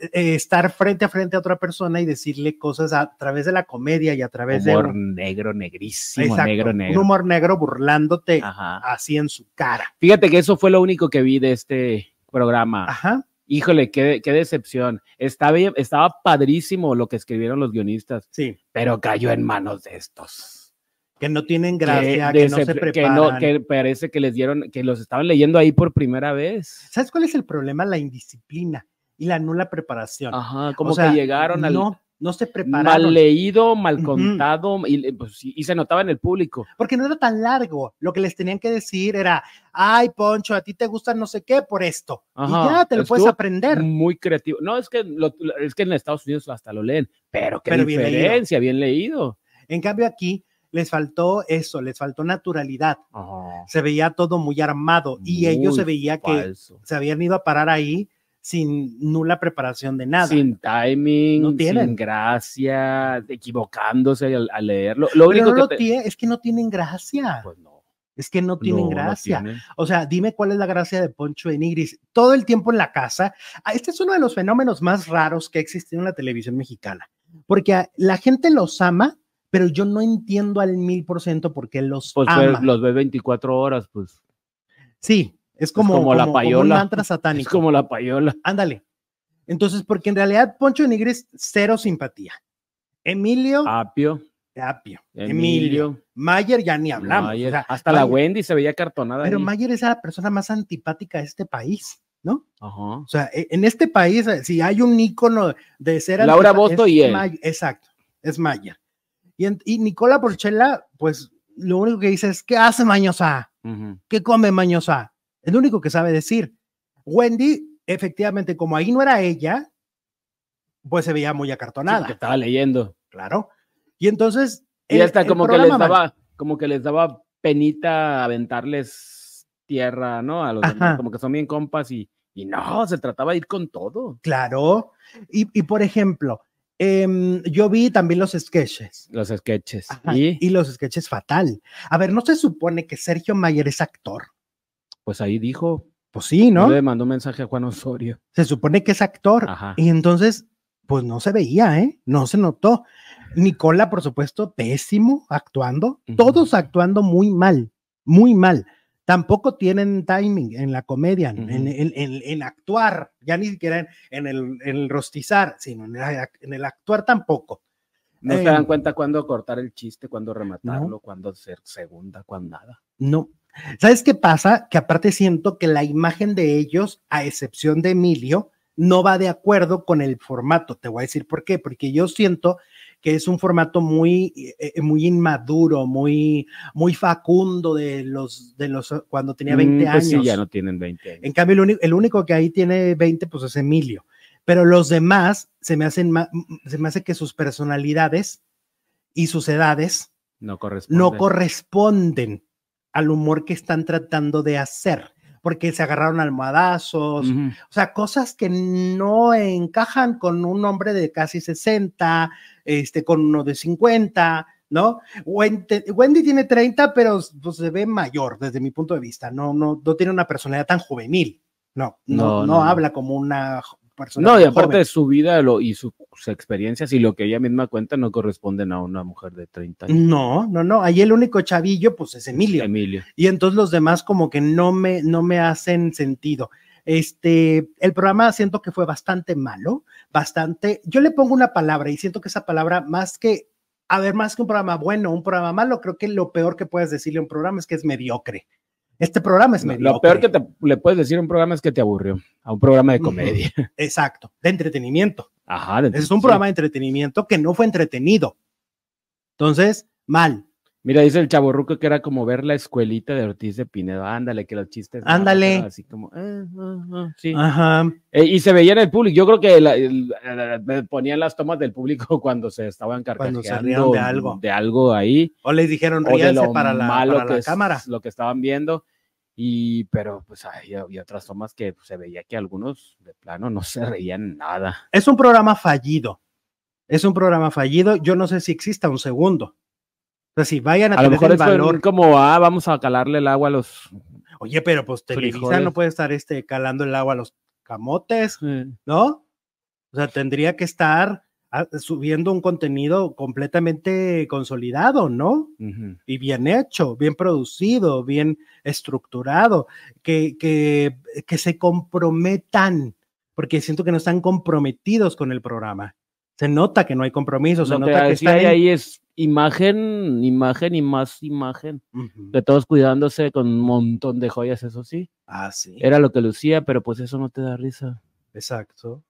eh, estar frente a frente a otra persona y decirle cosas a través de la comedia y a través Humor de un, negro, negrísimo, exacto, negro, un negro. humor negro burlándote Ajá. así en su cara. Fíjate que eso fue lo único que vi de este programa. Ajá. Híjole, qué, qué decepción. Está bien, estaba padrísimo lo que escribieron los guionistas, Sí, pero cayó en manos de estos. Que no tienen Que gracia, que, no se decep- que preparan. no- que parece que les dieron, que los estaban leyendo ahí por primera vez. ¿Sabes cuál es el problema? La indisciplina y la nula preparación. Ajá, como O sea, que llegaron al No, no se prepararon. mal leído, mal contado, y, pues, y se notaba en el público. Porque no era tan largo. Lo que les tenían que decir era, ay, Poncho, a ti te gusta no sé qué por esto. Ajá, Y ya te lo puedes aprender. Muy creativo. No, es que, lo- es que en Estados Unidos hasta lo leen, pero qué Pero bien leído. diferencia, bien leído. En cambio aquí les faltó eso, les faltó naturalidad. Se veía todo muy armado y ellos se veía que se habían ido a parar ahí sin nula preparación de nada. Sin timing, No tienen. sin gracia, equivocándose al, al leerlo. Lo Pero único no que lo te- tie- es que no tienen gracia. Pues no. es que no tienen no, no gracia. tienen. O sea, dime cuál es la gracia de Poncho de Nigris. Todo el tiempo en la casa. Ah, Este es uno de los fenómenos más raros que ha existido en la televisión mexicana. Porque la gente los ama, pero yo no entiendo al mil por ciento por qué los Pues ama. ve- los ve 24 horas, pues. Sí, es como, como la un payola. mantra Es satánico. como la payola. Ándale. Entonces, porque en realidad Poncho de Nigris, cero simpatía. Emilio, Apio, Apio. Emilio. Emilio, Mayer ya ni hablamos. Mayer, o sea, hasta la Wendy se veía cartonada. Pero ahí. Mayer es la persona más antipática de este país, ¿no? Ajá. O sea, e- en este país, eh, si hay un ícono de ser Laura es y él. Exacto, es Mayer. Y, en- y Nicola Porchela, pues lo único que dice es, ¿qué hace Mañosa? Ujú. ¿Qué come Mañosa? Es lo único que sabe decir. Wendy, efectivamente, como ahí no era ella, pues se veía muy Sí, acartonada, porque estaba leyendo. claro. Y entonces... Y hasta el como que les daba, como que les daba penita aventarles tierra, ¿no? A los demás, como que son bien compas y, y no, se trataba de ir con todo. Claro. Y, y, por ejemplo, em, yo vi también los sketches. Los sketches. Ajá, Y y los sketches fatal. A ver, ¿no se supone que Sergio Mayer es actor? pues ahí dijo, Pues sí, ¿no? le mandó un mensaje a Juan Osorio. Se supone que es actor. Ajá. Y entonces, pues no se veía, ¿eh? No se notó. Nicola, por supuesto, pésimo actuando. Todos actuando muy mal, muy mal. Tampoco tienen timing en la comedia, en, Ujú. en- en- en actuar, ya ni siquiera en, en el, en el rostizar, sino en el, en el actuar tampoco. No se Em, dan cuenta cuándo cortar el chiste, cuándo rematarlo, cuándo ser segunda, cuándo nada. No. ¿Sabes qué pasa? Que aparte siento que la imagen de ellos, a excepción de Emilio, no va de acuerdo con el formato. Te voy a decir por qué. Porque yo siento que es un formato muy, eh, muy inmaduro, muy, muy facundo de los, de los cuando tenía 20 Mm, pues años. Sí, ya no tienen 20 años. En cambio, el único, el único que ahí tiene 20, pues es Emilio. Pero los demás se me hacen, se me hace que sus personalidades y sus edades No corresponde. no corresponden al humor que están tratando de hacer, porque se agarraron almohadazos, o sea, cosas que no encajan con un hombre de casi 60, este, con uno de 50, ¿no? Wendy, Wendy tiene 30, pero pues, se ve mayor desde mi punto de vista, no, no, no tiene una personalidad tan juvenil, no, no, No, no, no, no. habla como una jo- persona. No, y aparte joven. de su vida lo, y sus experiencias y lo que ella misma cuenta no corresponden a una mujer de 30 años. No, no, no, ahí el único chavillo, pues es Emilio. Emilio. y entonces los demás como que no me, no me hacen sentido. Este, el programa siento que fue bastante malo, bastante, yo le pongo una palabra y siento que esa palabra más que a ver, más que un programa bueno, un programa malo, creo que lo peor que puedes decirle a un programa es que es mediocre. Este programa es mediocre. Lo peor que te, le puedes decir a un programa es que te aburrió, a un programa de comedia. Exacto, de entretenimiento. Ajá. De, es un programa de entretenimiento que no fue entretenido. Entonces, mal. Mira, dice el chaborruco que era como ver la escuelita de Ortiz de Pinedo. Ándale, que los chistes. Ándale. así como, eh, ah, ah, sí. Ajá. Eh, y se veía en el público. Yo creo que la, el, me ponían las tomas del público cuando se estaban Cuando se carcajeando rieron de algo. de algo ahí. O les dijeron, ríanse para la, malo para que es cámara. lo que estaban viendo. Y, pero pues hay, había otras tomas que pues, se veía que algunos de plano no se reían nada. Es un programa fallido. Es un programa fallido. Yo no sé si exista un segundo. Sea, si vayan a, A lo mejor el valor. como, ah, vamos a calarle el agua a los. Oye, pero pues Televisa frijoles. no puede estar este, calando el agua a los camotes, ¿no? O sea, tendría que estar ah, subiendo un contenido completamente consolidado, ¿no? y bien hecho, bien producido, bien estructurado, que, que, que se comprometan, porque siento que no están comprometidos con el programa. Se nota que no hay compromiso, se Lo nota que hay en- ahí es imagen, imagen y más imagen. De todos cuidándose con un montón de joyas, eso sí. Ah, sí, Era lo que lucía, pero pues eso no te da risa. exacto.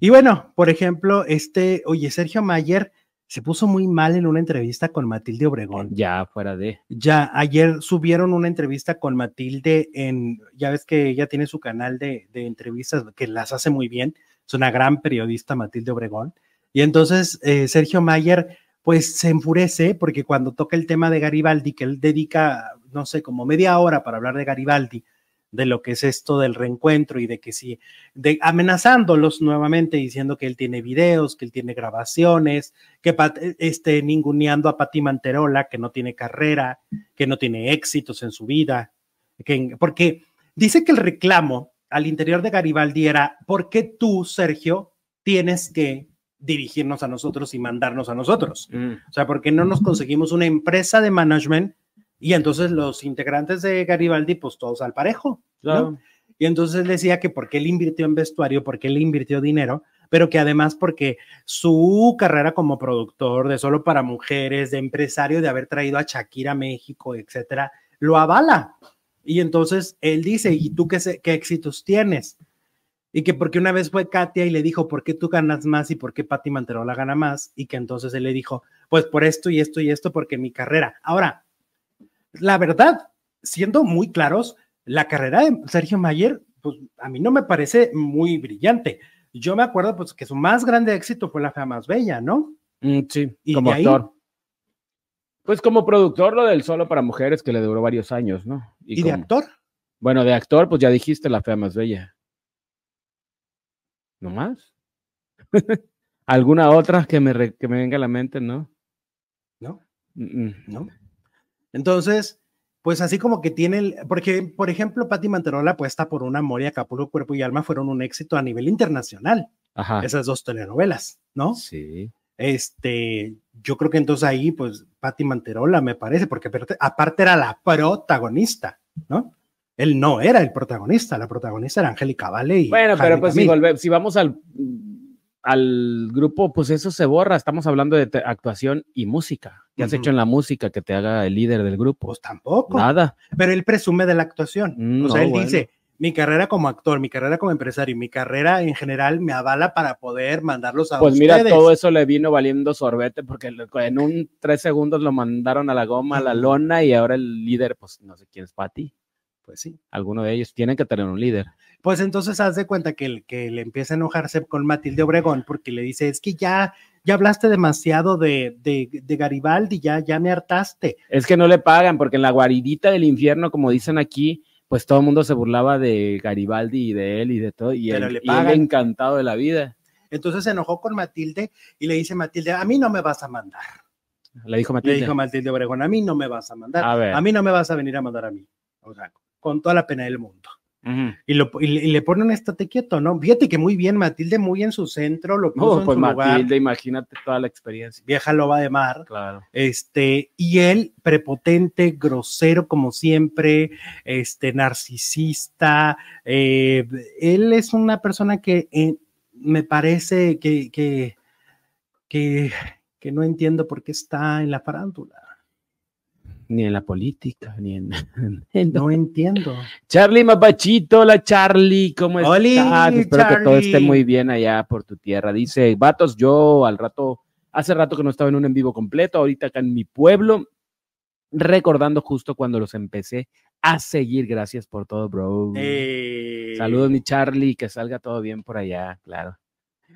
Y bueno, por ejemplo, este, oye, Sergio Mayer se puso muy mal en una entrevista con Matilde Obregón. Ya fuera de. Ya ayer subieron una entrevista con Matilde en, ya ves que ella tiene su canal de, de entrevistas que las hace muy bien, es una gran periodista Matilde Obregón. Y entonces eh, Sergio Mayer pues se enfurece porque cuando toca el tema de Garibaldi, que él dedica, no sé, como media hora para hablar de Garibaldi, de lo que es esto del reencuentro y de que sí, de amenazándolos nuevamente diciendo que él tiene videos, que él tiene grabaciones, que Pat- este ninguneando a Pati Manterola, que no tiene carrera, que no tiene éxitos en su vida, que, porque dice que el reclamo al interior de Garibaldi era, ¿por qué tú, Sergio, tienes que dirigirnos a nosotros y mandarnos a nosotros? O sea, ¿por qué no nos conseguimos una empresa de management y entonces los integrantes de Garibaldi, pues todos al parejo? ¿no? Claro. Y entonces decía que porque él invirtió en vestuario, porque él invirtió dinero, pero que además porque su carrera como productor de solo para mujeres, de empresario, de haber traído a Shakira a México, etcétera, lo avala. Y entonces él dice, ¿y tú qué, qué éxitos tienes? Y que porque una vez fue Katia y le dijo, ¿por qué tú ganas más y por qué Pati Manterola gana más? Y que entonces él le dijo, pues por esto y esto y esto, porque mi carrera. Ahora, la verdad, siendo muy claros, la carrera de Sergio Mayer, pues a mí no me parece muy brillante. Yo me acuerdo pues que su más grande éxito fue La Fea Más Bella, ¿no? Mm, sí, Y como ahí- actor. Pues como productor, lo del solo para mujeres que le duró varios años, ¿no? Y, de como- actor. Bueno, de actor, pues ya dijiste la fea más bella. ¿No más? ¿Alguna otra que me, re- que me venga a la mente, no? ¿No? Mm, mm. ¿no? Entonces, pues así como que tiene, el- porque por ejemplo, Patti Manterola apuesta por un amor y Acapulco, Cuerpo y Alma fueron un éxito a nivel internacional, Ajá. esas dos telenovelas, ¿no? Sí. Este, yo creo que entonces ahí, pues, Patti Manterola me parece, porque aparte, era la protagonista, ¿no? Él no era el protagonista, la protagonista era Angélica Vale y Bueno, pero Harry pues si, volve- si vamos al, al grupo, pues eso se borra. Estamos hablando de actuación y música. ¿Qué has hecho en la música que te haga el líder del grupo? Pues tampoco. Nada. pero él presume de la actuación. Mm, o sea, no, él bueno. dice, mi carrera como actor, mi carrera como empresario, mi carrera en general me avala para poder mandarlos a Pues mira, ustedes. todo eso le vino valiendo sorbete porque en un tres segundos lo mandaron a la goma, a la lona y ahora el líder, pues no sé quién es Pati. Pues sí. Alguno de ellos tienen que tener un líder. Pues entonces haz de cuenta que, el- que le empieza a enojarse con Matilde Obregón porque le dice, es que ya, ya hablaste demasiado de, de, de Garibaldi, ya, ya me hartaste. Es que no le pagan porque en la guaridita del infierno, como dicen aquí, pues todo el mundo se burlaba de Garibaldi y de él y de todo. Y, él, le y él encantado de la vida. Entonces se enojó con Matilde y le dice Matilde, a mí no me vas a mandar. Le dijo Le Matilde. dijo Matilde Obregón, a mí no me vas a mandar. A ver. A mí no me vas a venir a mandar a mí. O sea, con toda la pena del mundo. Y, lo, y, le- y le ponen estate quieto, ¿no? Fíjate que muy bien, Matilde muy en su centro, lo puso No, en pues su lugar, Matilde, imagínate toda la experiencia. vieja loba de mar, Claro. este, y él prepotente, grosero como siempre, este, narcisista, eh, él es una persona que eh, me parece que, que, que, que no entiendo por qué está en la farándula. Ni en la política, ni en... No entiendo. Charlie Mapachito, hola Charlie, ¿cómo Oli, estás? Espero que todo esté Charlie. muy bien allá por tu tierra. Dice, vatos, yo al rato, hace rato que no estaba en un en vivo completo, ahorita acá en mi pueblo, recordando justo cuando los empecé a seguir. Gracias por todo, bro. Eh, Saludos, mi Charlie, que salga todo bien por allá, claro.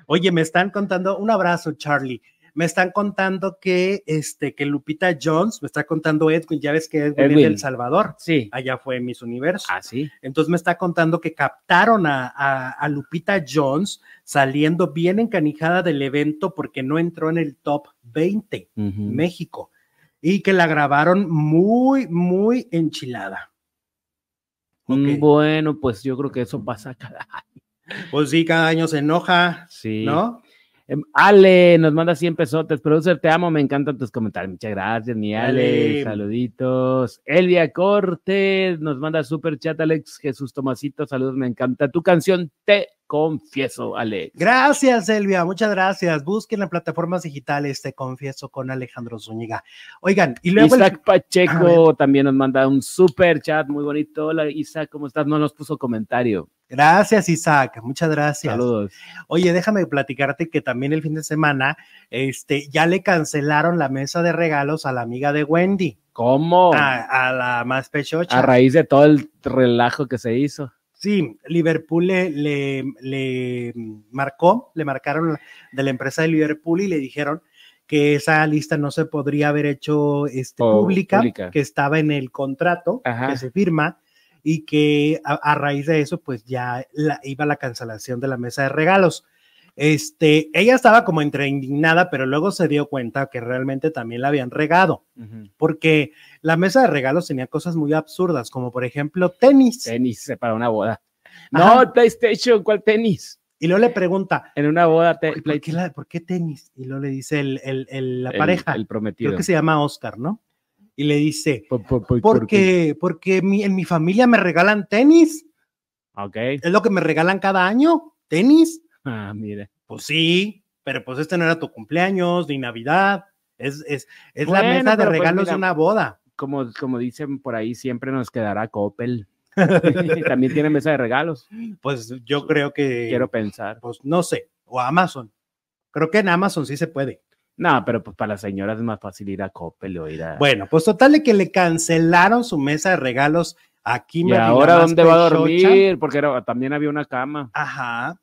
Oye, me están contando, un abrazo, Charlie. Me están contando que, este, que Lupita Jones, me está contando Edwin, ya ves que Edwin, es de El Salvador, Sí. allá fue Miss Universo. Ah, sí. Entonces me está contando que captaron a, a- a Lupita Jones saliendo bien encanijada del evento porque no entró en el top 20 Ujú. México y que la grabaron muy, muy enchilada. Mm. Bueno, pues yo creo que eso pasa cada año. Pues sí, cada año se enoja, Sí. ¿no? Em, Ale nos manda 100 pesotes. Producer, te amo, me encantan tus comentarios. Muchas gracias, mi Ale. Ale. Saluditos. Elvia Cortés nos manda super chat, Alex Jesús Tomasito. Saludos, me encanta tu canción. Te confieso, Alex. Gracias, Elvia, muchas gracias. Busquen en plataformas digitales, te confieso, con Alejandro Zúñiga. Oigan, y luego el- Isaac Pacheco también nos manda un super chat muy bonito. Hola, Isaac, ¿cómo estás? No nos puso comentario. Gracias, Isaac, muchas gracias. Saludos. Oye, déjame platicarte que también el fin de semana, este, ya le cancelaron la mesa de regalos a la amiga de Wendy, ¿Cómo? a, a la más pechocha. A raíz de todo el relajo que se hizo. Sí, Liverpool le, le, le marcó, le marcaron de la empresa de Liverpool y le dijeron que esa lista no se podría haber hecho este, Oh, pública, pública. que estaba en el contrato Ajá. que se firma y que a, a raíz de eso pues ya la- iba la cancelación de la mesa de regalos. Este, ella estaba como entre indignada, pero luego se dio cuenta que realmente también la habían regado, porque la mesa de regalos tenía cosas muy absurdas, como por ejemplo tenis. Tenis para una boda. Ajá. No, PlayStation, ¿cuál tenis? Y luego le pregunta, En una boda, te- "Oye, ¿por qué, la- por qué tenis? Y luego le dice el, el- el- la pareja, El prometido. creo que se llama Oscar, ¿no? Y le dice, Po- po- po- ¿por qué? porque, porque mi- en mi familia me regalan tenis, Ok. es lo que me regalan cada año, tenis. Ah, mire. Pues sí, pero pues este no era tu cumpleaños ni Navidad, es, es, es la mesa de pues regalos mira, de una boda. Como, como dicen por ahí, siempre nos quedará Coppel. También tiene mesa de regalos, Pues yo creo que, quiero pensar. pues no sé, o Amazon. Creo que en Amazon sí se puede. No, pero pues para las señoras es más fácil ir a Coppel o ir a... Bueno, pues total de que le cancelaron su mesa de regalos a ¿Y ahora dónde va a dormir? Porque era- también había una cama, Ajá.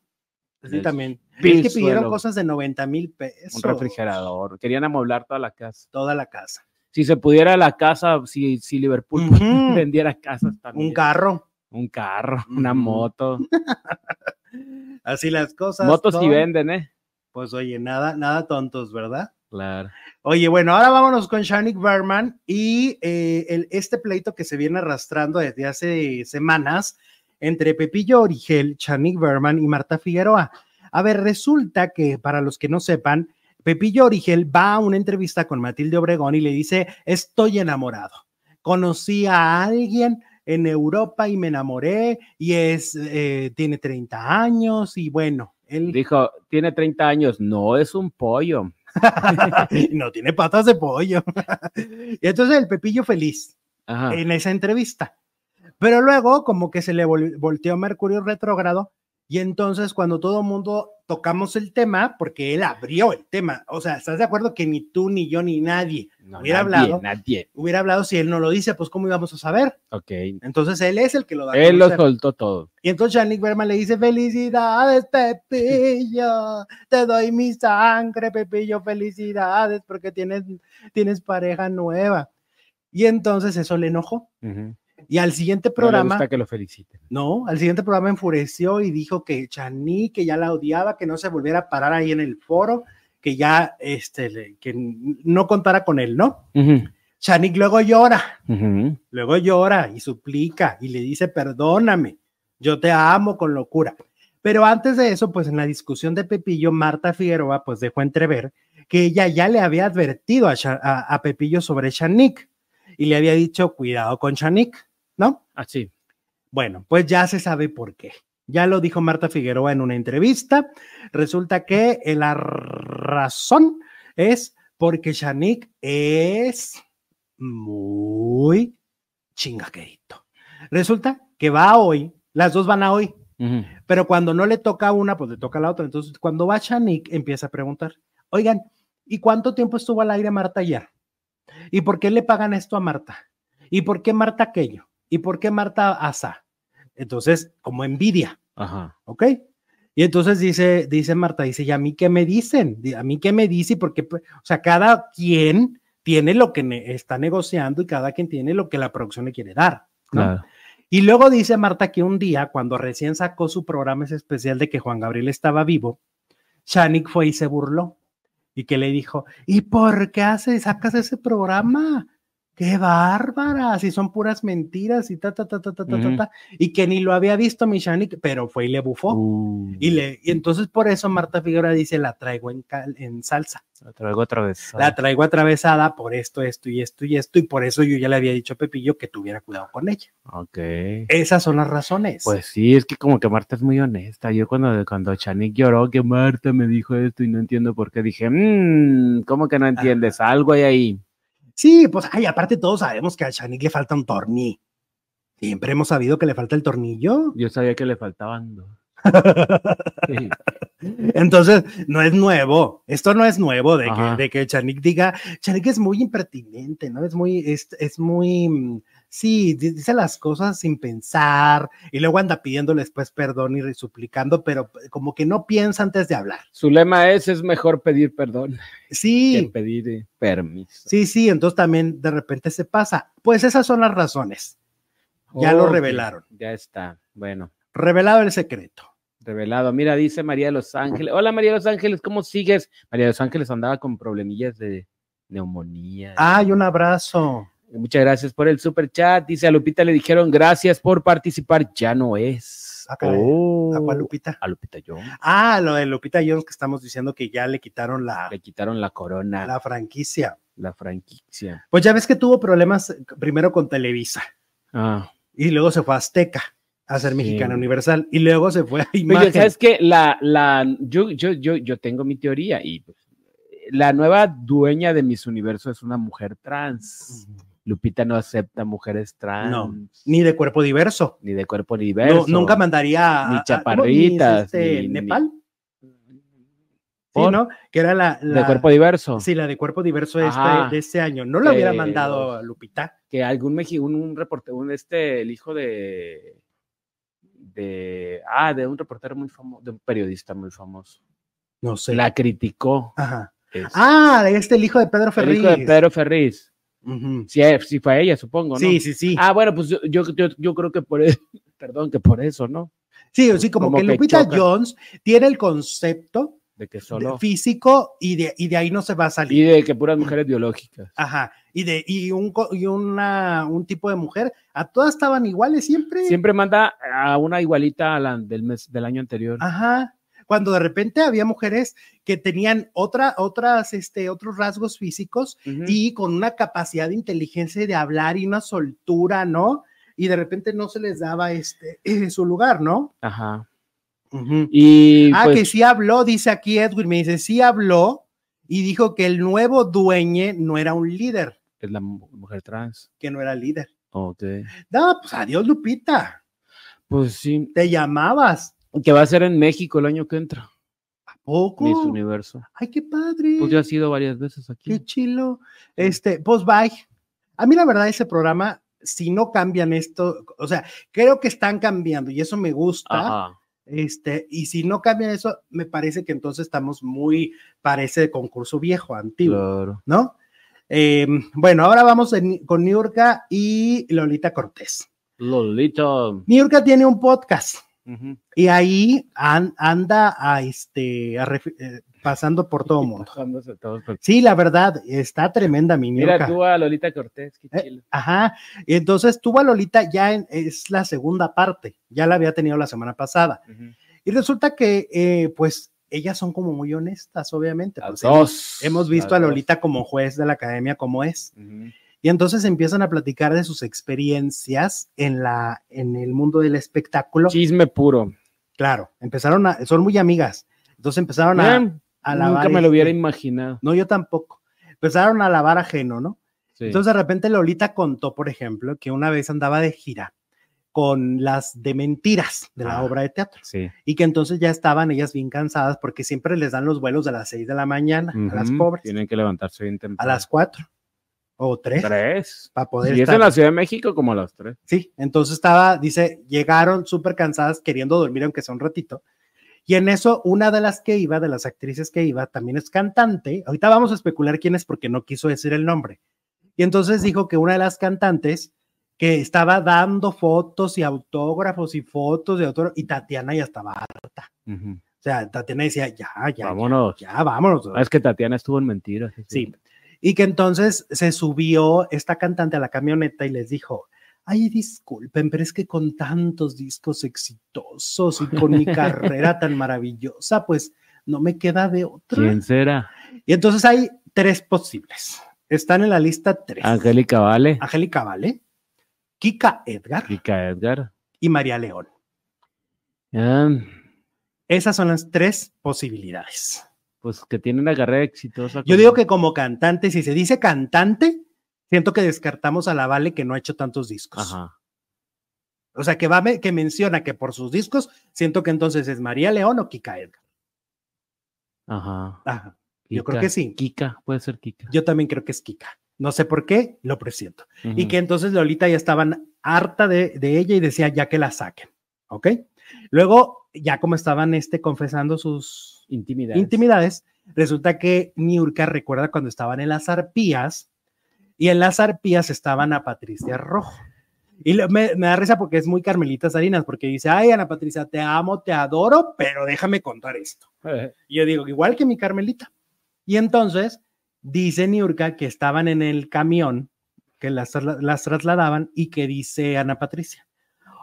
Sí, también. es que pidieron cosas de 90 mil pesos. un refrigerador. Querían amoblar toda la casa. Toda la casa. Si se pudiera la casa, si, si Liverpool vendiera casas también. Un carro. Un carro, una moto. Así las cosas. Motos son. venden, ¿eh? Pues oye, nada, nada tontos, ¿verdad? Claro. Oye, bueno, ahora vámonos con Shanik Berman y eh, el, este pleito que se viene arrastrando desde hace semanas entre Pepillo Origel, Shanik Berman y Marta Figueroa. A ver, resulta que para los que no sepan, Pepillo Origel va a una entrevista con Matilde Obregón y le dice, estoy enamorado. Conocí a alguien en Europa y me enamoré y es, eh, tiene 30 años y bueno, él Dijo, tiene 30 años, no es un pollo. no tiene patas de pollo. y entonces el Pepillo feliz Ajá. en esa entrevista. Pero luego como que se le vol- volteó Mercurio retrógrado y entonces cuando todo el mundo tocamos el tema, porque él abrió el tema, o sea, ¿estás de acuerdo que ni tú, ni yo, ni nadie No, hubiera nadie, hablado. Nadie. hubiera hablado si él no lo dice? Pues cómo íbamos a saber. Ok. Entonces él es el que lo da. Él lo soltó todo. Y entonces Yannick Berman le dice, felicidades, Pepillo, te doy mi sangre, Pepillo, felicidades, porque tienes, tienes pareja nueva. Y entonces eso le enojó. Y al siguiente le programa, gusta que lo feliciten. no, al siguiente programa enfureció y dijo que Chaní, que ya la odiaba, que no se volviera a parar ahí en el foro, que ya, este, que no contara con él, ¿no? Ujú. Chanik luego llora. Luego llora y suplica y le dice, perdóname, yo te amo con locura. Pero antes de eso, pues en la discusión de Pepillo, Marta Figueroa pues dejó entrever que ella ya le había advertido a, Sha- a- a Pepillo sobre Shanik y le había dicho, cuidado con Shanik, ¿no? Así. Bueno, pues ya se sabe por qué. Ya lo dijo Marta Figueroa en una entrevista. Resulta que la razón es porque Shanik es muy chingaquerito. Resulta que va hoy, las dos van a hoy, pero cuando no le toca a una, pues le toca a la otra. Entonces, cuando va Shanik, empieza a preguntar, oigan, ¿y cuánto tiempo estuvo al aire Marta ayer? ¿Y por qué le pagan esto a Marta? ¿Y por qué Marta aquello? ¿Y por qué Marta asa? Entonces, como envidia, Ajá. ¿ok? Y entonces dice, dice Marta, dice, ¿y a mí qué me dicen? Di- ¿A mí qué me dice? Porque, pues, o sea, cada quien tiene lo que ne- está negociando y cada quien tiene lo que la producción le quiere dar. ¿no? Claro. Y luego dice Marta que un día, cuando recién sacó su programa ese especial de que Juan Gabriel estaba vivo, Shanik fue y se burló y que le dijo, ¿y por qué haces, sacas ese programa? ¡Qué bárbara! Si son puras mentiras y ta, ta, ta, ta, ta, ta, ta. Y que ni lo había visto mi Shanik, pero fue y le bufó. Uh, Y, le, y entonces por eso Marta Figueroa dice, la traigo en, cal- en salsa, la traigo otra vez. la traigo atravesada por esto, esto y esto y esto, y por eso yo ya le había dicho a Pepillo que tuviera cuidado con ella. Ok. Esas son las razones. Pues sí, es que como que Marta es muy honesta. Yo cuando, cuando Chanik lloró que Marta me dijo esto y no entiendo por qué, dije, mmm, ¿cómo que no entiendes? Algo hay ahí. Sí, pues, ay, aparte todos sabemos que a Shanik le falta un torni. Siempre hemos sabido que le falta el tornillo. Yo sabía que le faltaban dos. Sí. Entonces, no es nuevo. Esto no es nuevo de Ajá. que, de que Chanik diga, Chanik es muy impertinente, ¿no? Es muy, es, es muy, mm, sí, di- dice las cosas sin pensar y luego anda pidiéndole después perdón y suplicando, pero como que no piensa antes de hablar. Su lema es, es mejor pedir perdón que Sí, pedir eh, permiso. sí, sí, entonces también de repente se pasa. Pues esas son las razones. Ya lo revelaron. Ya está. Bueno, Revelado el secreto. revelado. Mira, dice María de Los Ángeles. Hola María de Los Ángeles, ¿cómo sigues? María de Los Ángeles andaba con problemillas de neumonía. Ay, un abrazo. Muchas gracias por el super chat. Dice a Lupita le dijeron gracias por participar. Ya no es. Ah. Oh, ¿A cuál Lupita? A Lupita Jones. Ah, lo de Lupita Jones que estamos diciendo que ya le quitaron la, Le quitaron la corona, la, la franquicia. franquicia. Pues ya ves que tuvo problemas primero con Televisa Ah. y luego se fue a Azteca a ser Sí. Mexicana Universal y luego se fue a Pero Imagen. sabes que la, la, yo, yo, yo, yo tengo mi teoría y pues, la nueva dueña de Miss Universo es una mujer trans. Lupita no acepta mujeres trans. No, Ni de cuerpo diverso. Ni de cuerpo No, diverso. nunca mandaría a, Ni a- ¿cómo chaparritas, este, ni- Nepal. Sí. ¿no? Que era la, De la- cuerpo diverso. Sí, la de cuerpo diverso este, de este año. No lo hubiera mandado a Lupita. que algún Meji, un, un reportero, un este, el hijo de, de, ah, de un reportero muy famoso, de un periodista muy famoso, No sé. la criticó. Ajá. Es- Ah, este el hijo de Pedro el Ferriz. hijo de Pedro Ferriz. Sí, eh, sí fue ella, supongo, ¿no? Sí, sí, sí. Ah, bueno, pues yo, yo, yo, creo que por eso, perdón, que por eso, ¿no? sí, sí, como, como que que Lupita choca. Jones tiene el concepto De que de solo, físico y de, y de ahí no se va a y salir. de que puras mujeres biológicas. Ajá. Y de y un y una un tipo de mujer, a todas estaban iguales siempre. Siempre manda a una igualita a la del mes, del año anterior. Ajá. Cuando de repente había mujeres que tenían otra, otras, este, otros rasgos físicos y con una capacidad de inteligencia de hablar y una soltura, ¿no? Y de repente no se les daba este su lugar, ¿no? Ajá. Y Ah, pues, que sí habló, dice aquí Edwin, me dice, sí habló y dijo que el nuevo dueño no era un líder, es la mu- mujer trans. que no era líder. Ok. No, pues adiós, Lupita. Pues sí, Te llamabas. Que va a ser en México el año que entra, ¿A poco? Miss Universo. Ay, qué padre. Pues ya ha sido varias veces aquí. Qué chilo. Este, pues bye. A mí la verdad ese programa, si no cambian esto, o sea, creo que están cambiando y eso me gusta. Ajá. Este, y si no cambian eso, me parece que entonces estamos muy, parece concurso viejo, antiguo, Claro. ¿no? Eh, bueno, ahora vamos en- con Niurka y Lolita Cortés. Lolito. Niurka tiene un podcast. Ujú. Y ahí an- anda a este, a refi- eh, pasando por todo el mundo. Todos por- Sí, la verdad, está tremenda mi Mira tú a Lolita Cortés, qué Eh, chilo. Ajá, y entonces tuvo a Lolita ya en, es la segunda parte, ya la había tenido la semana pasada. Ujú. Y resulta que, eh, pues, ellas son como muy honestas, obviamente. Pues, hemos, dos. hemos visto a las dos. Lolita como juez de la academia, como es. Ujú. Y entonces empiezan a platicar de sus experiencias en, la, en el mundo del espectáculo. Chisme puro. Claro, empezaron a, son muy amigas. Entonces empezaron a, a Nunca lavar me lo hubiera este- imaginado. No, yo tampoco. empezaron a lavar ajeno, ¿no? Sí. Entonces de repente Lolita contó, por ejemplo, que una vez andaba de gira con las de mentiras de la Ah. obra de teatro sí. y que entonces ya estaban ellas bien cansadas porque siempre les dan los vuelos a las 6 de la mañana a las pobres, Tienen que levantarse bien a temprano. las 4 o 3 tres. para poder Si es en la Ciudad de México, como a las tres. Sí, entonces estaba, dice, llegaron súper cansadas queriendo dormir aunque sea un ratito. Y en eso, una de las que iba, de las actrices que iba, también es cantante. Ahorita vamos a especular quién es porque no quiso decir el nombre. Y entonces dijo que una de las cantantes que estaba dando fotos y autógrafos y fotos de autógrafos, y Tatiana ya estaba harta. Ujú. O sea, Tatiana decía, ya, ya, Vámonos. ya, ya, vámonos. Ah, es que Tatiana estuvo en mentiras. Sí. Y que entonces se subió esta cantante a la camioneta y les dijo, ay, disculpen, pero es que con tantos discos exitosos y con mi carrera tan maravillosa, pues no me queda de otra. ¿Quién será? Y entonces hay tres posibles. Están en la lista tres. Angélica Vale, Angélica Vale, Kika Edgar Kika Edgar. y María León. Ah, Esas son las tres posibilidades. Pues que tiene una carrera exitosa. Yo digo que como cantante, si se dice cantante, siento que descartamos a la Vale que no ha hecho tantos discos. Ajá. O sea, que va que menciona que por sus discos, siento que entonces es María León o Kika Edgar. Ajá. Ajá. Yo creo que sí. Kika, puede ser Kika. Yo también creo que es Kika. No sé por qué, lo presiento. Y que entonces Lolita ya estaban harta de, de ella y decía ya que la saquen. ¿Ok? Luego, ya como estaban este, confesando sus Intimidad. intimidades, resulta que Niurka recuerda cuando estaban en las arpías y en las arpías estaban a Patricia Rojo. Y me, me da risa porque es muy Carmelita Salinas, porque dice, ay, Ana Patricia, te amo, te adoro, pero déjame contar esto. Y yo digo, igual que mi Carmelita. Y entonces dice Niurka que estaban en el camión, que las, las trasladaban y que dice Ana Patricia.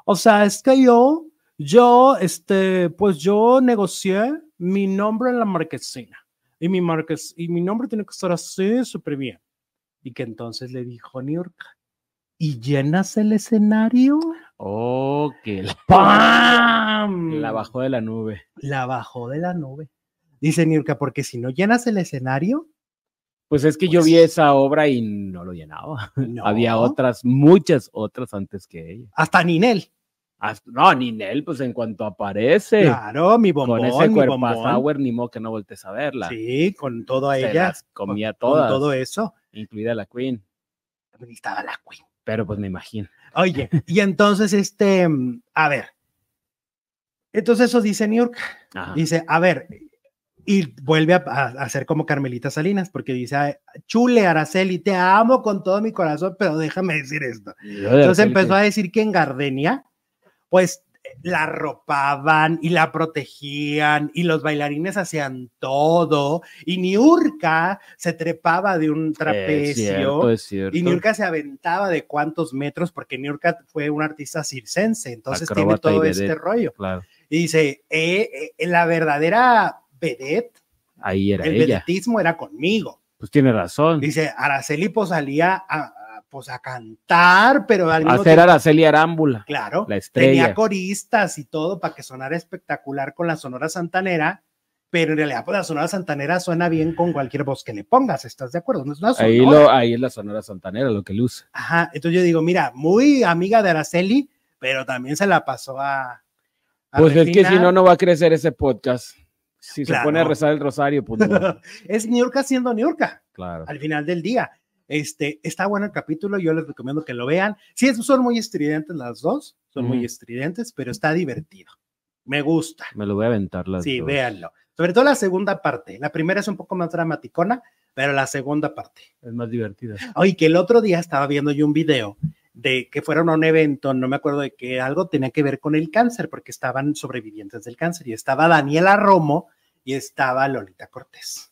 O sea, es que yo, yo, este, pues yo negocié mi nombre en la marquesina. Y mi, marques, y mi nombre tiene que estar así, súper bien. Y que entonces le dijo Niurka, ¿y llenas el escenario? Oh, que la, ¡Pam! la bajó de la nube. La bajó de la nube. Dice Niurka, porque si no llenas el escenario, Pues es que yo Pues- vi esa obra y no lo llenaba. no. Había otras, muchas otras antes que ella. Hasta Ninel. No, Ninel, pues en cuanto aparece Claro, mi bombón, con ese mi cuerpo bombón. power, ni modo que no voltees a verla. Sí, con todo Se ella. las comía con todas, todo eso. incluida la Queen. También estaba la Queen. Pero pues me imagino. Oye, y entonces, este, a ver. Entonces eso dice New York. Ajá. Dice, a ver, y vuelve a, a- a ser como Carmelita Salinas, porque dice, "Ay, chule, Araceli, te amo con todo mi corazón, pero déjame decir esto. Entonces empezó a decir que en Gardenia, pues la arropaban y la protegían y los bailarines hacían todo y Niurka se trepaba de un Es trapecio cierto, es cierto. y Niurka se aventaba de cuántos metros porque Niurka fue una artista circense, entonces Acróbata tiene todo vedette. este rollo. Claro, Y dice, eh, eh, la verdadera vedette, ahí era el ella. vedetismo era conmigo. Pues tiene razón. Dice, Araceli pues salía a, a, pues, a cantar, pero al mismo Hacer tiempo- Araceli Arámbula, Claro, la estrella. tenía coristas y todo para que sonara espectacular con la Sonora Santanera, pero en realidad pues, la Sonora Santanera suena bien con cualquier voz que le pongas, ¿estás de acuerdo? No es una Ahí, lo, ahí es la Sonora Santanera, lo que luce. Ajá, entonces yo digo, mira, muy amiga de Araceli, pero también se la pasó a... a Pues es que si Regina. no, no va a crecer ese podcast. Si Claro. se pone a rezar el rosario, pues no. es Niurka siendo Niurka. Claro. al final del día. Este, está bueno el capítulo, yo les recomiendo que lo vean. Sí, son muy estridentes las dos, son muy estridentes, pero está divertido. Me gusta. Me lo voy a aventar las Sí, dos. véanlo. Sobre todo la segunda parte. La primera es un poco más dramaticona, pero la segunda parte. Es más divertida. Oye, que el otro día estaba viendo yo un video de que fueron a un evento, no me acuerdo de que algo tenía que ver con el cáncer, porque estaban sobrevivientes del cáncer y estaba Daniela Romo y estaba Lolita Cortés.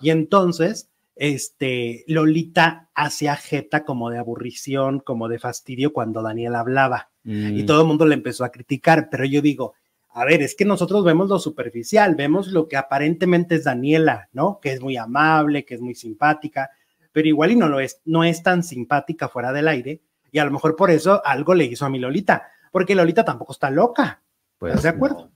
Y entonces, este, Lolita hacía jeta como de aburrición, como de fastidio cuando Daniela hablaba y Mm, todo el mundo le empezó a criticar, pero yo digo, a ver, es que nosotros vemos lo superficial, vemos lo que aparentemente es Daniela, ¿no? Que es muy amable, que es muy simpática, pero igual y no lo es, no es tan simpática fuera del aire y a lo mejor por eso algo le hizo a mi Lolita, porque Lolita tampoco está loca, pues, ¿estás de acuerdo?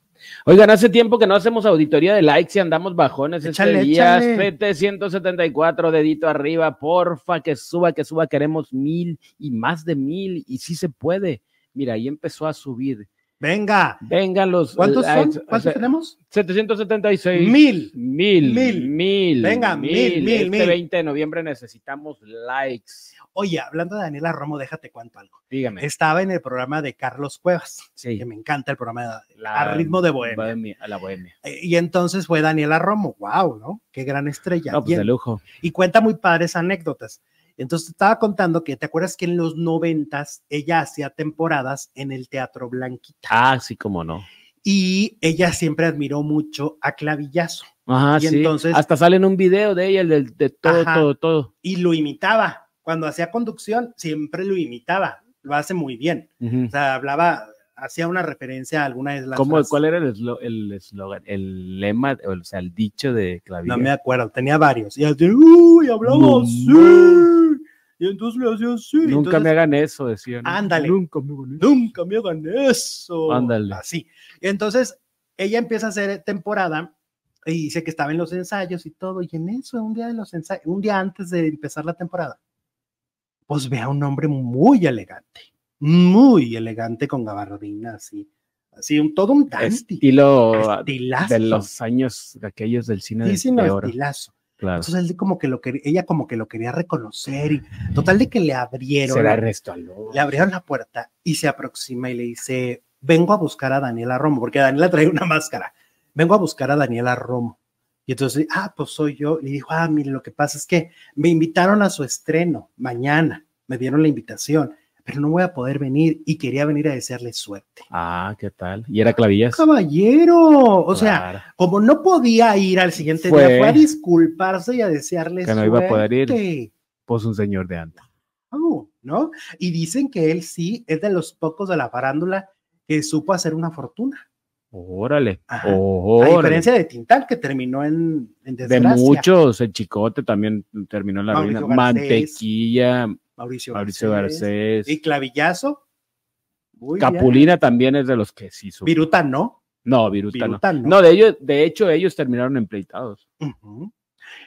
Oigan, hace tiempo que no hacemos auditoría de likes y andamos bajones Échale, este día. échale. 774, dedito arriba, porfa, que suba, que suba. Queremos mil y más de mil y sí se puede. Mira, ahí empezó a subir. Venga. Vengan los ¿Cuántos likes. son? ¿Cuántos tenemos? 776. Mil. Mil, Mil. mil, Venga, mil, mil, Este mil. 20 de noviembre necesitamos likes. Oye, hablando de Daniela Romo, déjate cuento algo. Dígame. Estaba en el programa de Carlos Cuevas, Sí. que me encanta el programa de, La- a ritmo de bohemia. bohemia, a la bohemia. Eh, Y entonces fue Daniela Romo, wow, ¿no? Qué gran estrella. No, pues de lujo. y cuenta muy padres anécdotas. Entonces estaba contando que, ¿te acuerdas que en los noventas ella hacía temporadas en el Teatro Blanquita? Ah, sí, como no. Y ella siempre admiró mucho a Clavillazo Ajá, Y sí. entonces- Hasta sale en un video de ella, el del- de, todo, Ajá. todo, todo. y lo imitaba. Cuando hacía conducción, siempre lo imitaba. Lo hace muy bien. Ujú. O sea, hablaba, hacía una referencia a alguna de las ¿Cómo, frases. ¿Cuál era el eslo- el eslogan, el lema, o sea, el dicho de Clavilla? No me acuerdo, tenía varios. Y así, uy, hablaba No, así. Y entonces le hacía así. Nunca entonces, me hagan eso, decían. Ándale. Nunca me hagan eso. Nunca me hagan eso. Ándale. Así. Y entonces ella empieza a hacer temporada y dice que estaba en los ensayos y todo. Y en eso, un día de los ensayos, un día antes de empezar la temporada, pues ve a un hombre muy elegante, muy elegante con gabardina, así. Así, un, todo un dandy. Estilo Estilazo. de los años aquellos del cine de, Sí, sí, no, de oro. estilazo. Claro. Entonces él como que lo quería, ella como que lo quería reconocer y total de que le abrieron, le abrieron la puerta y se aproxima y le dice, vengo a buscar a Daniela Romo, porque Daniela trae una máscara, vengo a buscar a Daniela Romo. Y entonces, ah, pues soy yo. Le dijo, ah, mire, lo que pasa es que me invitaron a su estreno mañana, me dieron la invitación, pero no voy a poder venir y quería venir a desearle suerte. Ah, ¿qué tal? ¿Y era Clavillas? Caballero, o sea, como no podía ir al siguiente Fue. día, fue a disculparse y a desearle Que no iba a poder ir. suerte. pues un señor de antes. Oh, ¿no? Y dicen que él sí es de los pocos de la farándula que supo hacer una fortuna. Órale. Ajá. A Órale. diferencia de Tintán, que terminó en, en de desgracia. muchos, el chicote también terminó en la Mauricio ruina. Garcés. Mantequilla, Mauricio, Mauricio Garcés. Garcés. Y Clavillazo. Capulina también es de los que sí supo. Viruta, ¿no? No, Viruta, Viruta, no. no. No, de ellos, de hecho, ellos terminaron empleitados.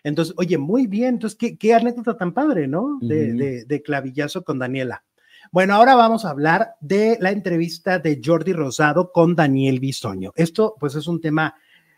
Entonces, oye, muy bien. Entonces, qué, qué anécdota tan padre, ¿no? De, de- de clavillazo con Daniela. Bueno, ahora vamos a hablar de la entrevista de Jordi Rosado con Daniel Bisoño. Esto, pues, es un tema,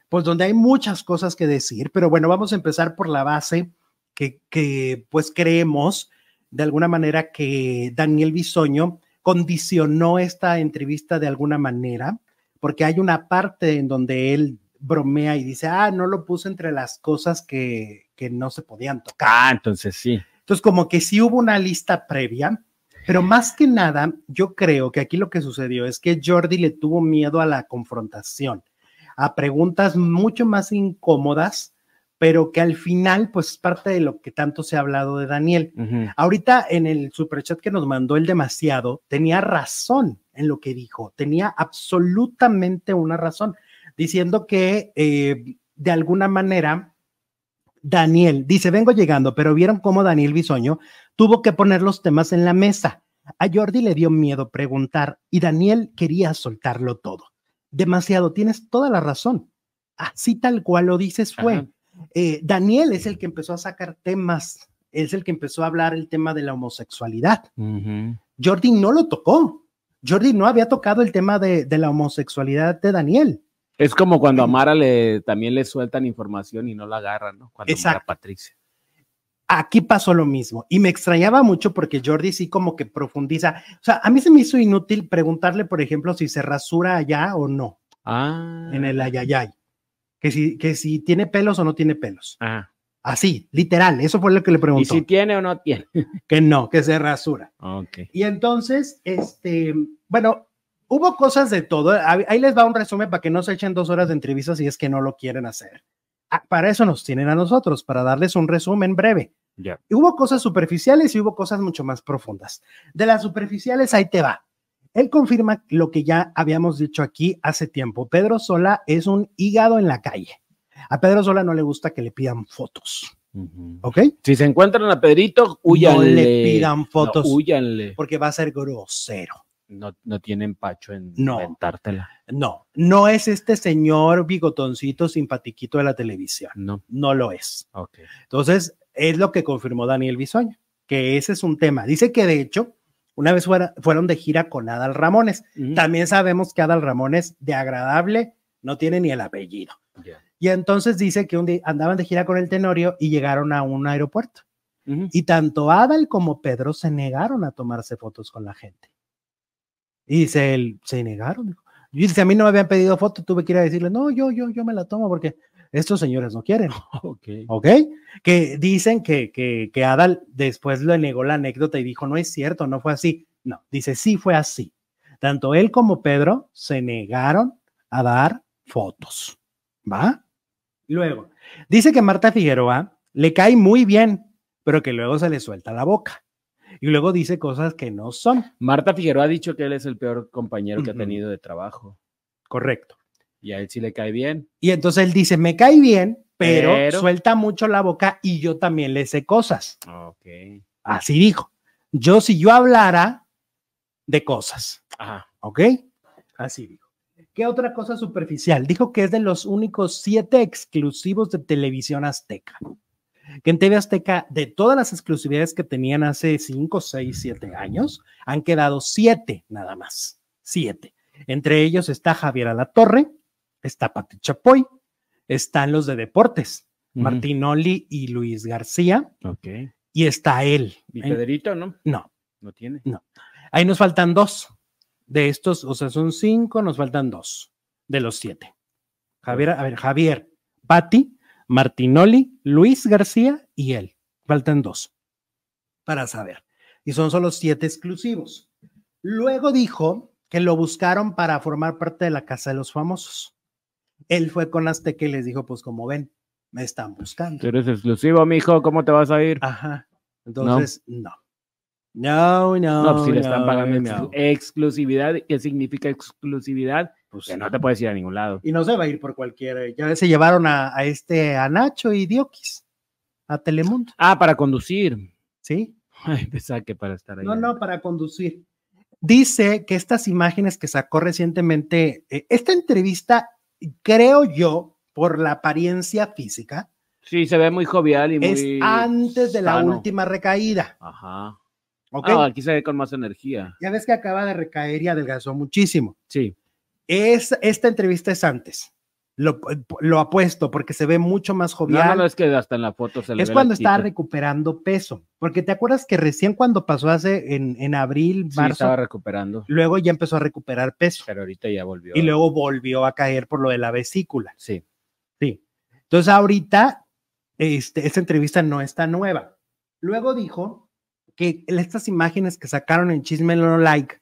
pues, donde hay muchas cosas que decir, pero bueno, vamos a empezar por la base que, que pues, creemos de alguna manera que Daniel Bisoño condicionó esta entrevista de alguna manera, porque hay una parte en donde él bromea y dice, ah, no lo puse entre las cosas que, que no se podían tocar. Ah, entonces sí. Entonces, como que sí hubo una lista previa, pero más que nada, yo creo que aquí lo que sucedió es que Jordi le tuvo miedo a la confrontación, a preguntas mucho más incómodas, pero que al final, pues es parte de lo que tanto se ha hablado de Daniel. Ahorita en el superchat que nos mandó el demasiado, tenía razón en lo que dijo, tenía absolutamente una razón, diciendo que eh, de alguna manera Daniel dice, vengo llegando, pero vieron cómo Daniel Bisoño tuvo que poner los temas en la mesa. A Jordi le dio miedo preguntar y Daniel quería soltarlo todo. Demasiado, tienes toda la razón. Así tal cual lo dices fue. Eh, Daniel es el que empezó a sacar temas, es el que empezó a hablar el tema de la homosexualidad. Jordi no lo tocó. Jordi no había tocado el tema de, de la homosexualidad de Daniel. Es como cuando a Mara le, también le sueltan información y no la agarran, ¿no? Cuando Exacto. Mara Patricia. Aquí pasó lo mismo y me extrañaba mucho porque Jordi sí como que profundiza. O sea, a mí se me hizo inútil preguntarle, por ejemplo, si se rasura allá o no Ah. en el ayayay. Que si, que si tiene pelos o no tiene pelos. Ah. Así, literal, eso fue lo que le ¿Y preguntó. si tiene o no tiene? Que no, que se rasura. Ok. Y entonces, este, bueno, hubo cosas de todo. Ahí les va un resumen para que no se echen dos horas de entrevista si es que no lo quieren hacer. Ah, para eso nos tienen a nosotros, para darles un resumen breve. Ya. Y hubo cosas superficiales y hubo cosas mucho más profundas. De las superficiales, ahí te va. Él confirma lo que ya habíamos dicho aquí hace tiempo. Pedro Sola es un hígado en la calle. A Pedro Sola no le gusta que le pidan fotos. ¿ok? Si se encuentran a Pedrito, huyanle. No le pidan fotos No, huyanle. porque va a ser grosero. No, no tiene empacho en No. inventártela. No, no es este señor bigotoncito simpatiquito de la televisión. No. No lo es. Ok. Entonces, es lo que confirmó Daniel Bisoño, que ese es un tema. Dice que de hecho, una vez fuera- fueron de gira con Adal Ramones. También sabemos que Adal Ramones, de agradable, no tiene ni el apellido. Y entonces dice que un día andaban de gira con el Tenorio y llegaron a un aeropuerto. Y tanto Adal como Pedro se negaron a tomarse fotos con la gente. Y dice él, se negaron. dijo. Y dice, a mí no me habían pedido foto, tuve que ir a decirle, no, yo, yo, yo me la tomo porque estos señores no quieren. Ok. ¿Ok? Que dicen que, que, que Adal después le negó la anécdota y dijo, no es cierto, no fue así. No, dice, sí fue así. Tanto él como Pedro se negaron a dar fotos. ¿Va? Luego, dice que Marta Figueroa le cae muy bien, pero que luego se le suelta la boca. Y luego dice cosas que no son. Marta Figueroa ha dicho que él es el peor compañero que ha tenido de trabajo. Correcto. Y a él sí le cae bien. Y entonces él dice, me cae bien, pero, Pero- suelta mucho la boca y yo también le sé cosas. Ok. Así dijo. Yo, si yo hablara de cosas, Ajá. ¿ok? Así dijo. ¿Qué otra cosa superficial? Dijo que es de los únicos siete exclusivos de televisión azteca. Que en TV Azteca, de todas las exclusividades que tenían hace cinco, seis, siete años, han quedado siete nada más. Siete. Entre ellos está Javier Alatorre, está Pati Chapoy, están los de deportes, Ujú. Martín Oli y Luis García, Ok. y está él. ¿Y En- Pedrito, no? no, No tiene. Ahí nos faltan dos. De estos, o sea, son cinco, nos faltan dos de los siete. Javier, a ver, Javier, Patti, Martinoli, Luis García y él. Faltan dos para saber. Y son solo siete exclusivos. Luego dijo que lo buscaron para formar parte de la Casa de los Famosos. Él fue con Azteca y les dijo, pues como ven, me están buscando. Tú eres exclusivo, mijo. ¿Cómo te vas a ir? Ajá. Entonces, no. No, no. no, pues si le están pagando no. exclu- exclusividad, ¿qué significa exclusividad? Pues Que no. te puedes ir a ningún lado. Y no se va a ir por cualquiera. Ya se llevaron a, a este, a Nacho y Diokis, a Telemundo, Ah, para conducir. ¿sí? Ay, pensaba que para estar ahí. No, no, para conducir. Dice que estas imágenes que sacó recientemente, eh, esta entrevista, creo yo, por la apariencia física, Sí, se ve muy jovial y muy. es antes de la última recaída. Ajá. ¿Ok? Ah, aquí se ve con más energía. Ya ves que acaba de recaer y adelgazó muchísimo. Sí. Es, esta entrevista es antes. Lo, lo apuesto porque se ve mucho más jovial. no, no, es que hasta en la foto se le es ve cuando chica. recuperando peso, porque te acuerdas que recién cuando pasó hace en, en abril, Sí, marzo, estaba recuperando. luego ya empezó a recuperar peso Pero ahorita ya volvió. y luego volvió a caer por lo de la vesícula. Sí. Sí. Entonces ahorita este, esta entrevista no está nueva. Luego dijo que estas imágenes que sacaron en Chisme No Like,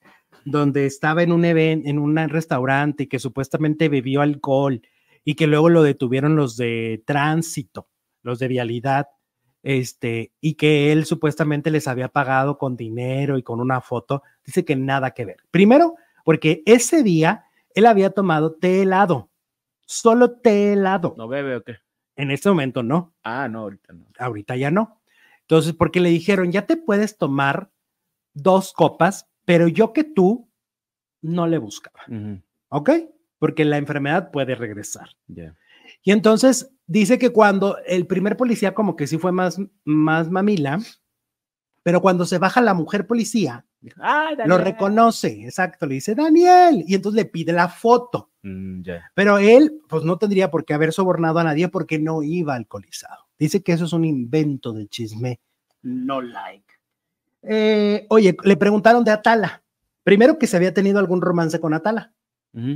donde estaba en un evento, en un restaurante y que supuestamente bebió alcohol y que luego lo detuvieron los de tránsito, los de vialidad, este, y que él supuestamente les había pagado con dinero y con una foto, dice que nada que ver. Primero, porque ese día él había tomado té helado, solo té helado. ¿No bebe o qué? En este momento no, Ah, no, ahorita no. ahorita ya no. Entonces, porque le dijeron, ya te puedes tomar dos copas, pero yo que tú no le buscaba, ¿ok? Porque la enfermedad puede regresar. Y entonces dice que cuando el primer policía como que sí fue más, más mamila, pero cuando se baja la mujer policía, Ah, lo reconoce, exacto, le dice Daniel, y entonces le pide la foto. Mm. Pero él, pues no tendría por qué haber sobornado a nadie porque no iba alcoholizado. Dice que eso es un invento de chisme. No like. Eh, oye, le preguntaron de Atala. Primero que se había tenido algún romance con Atala,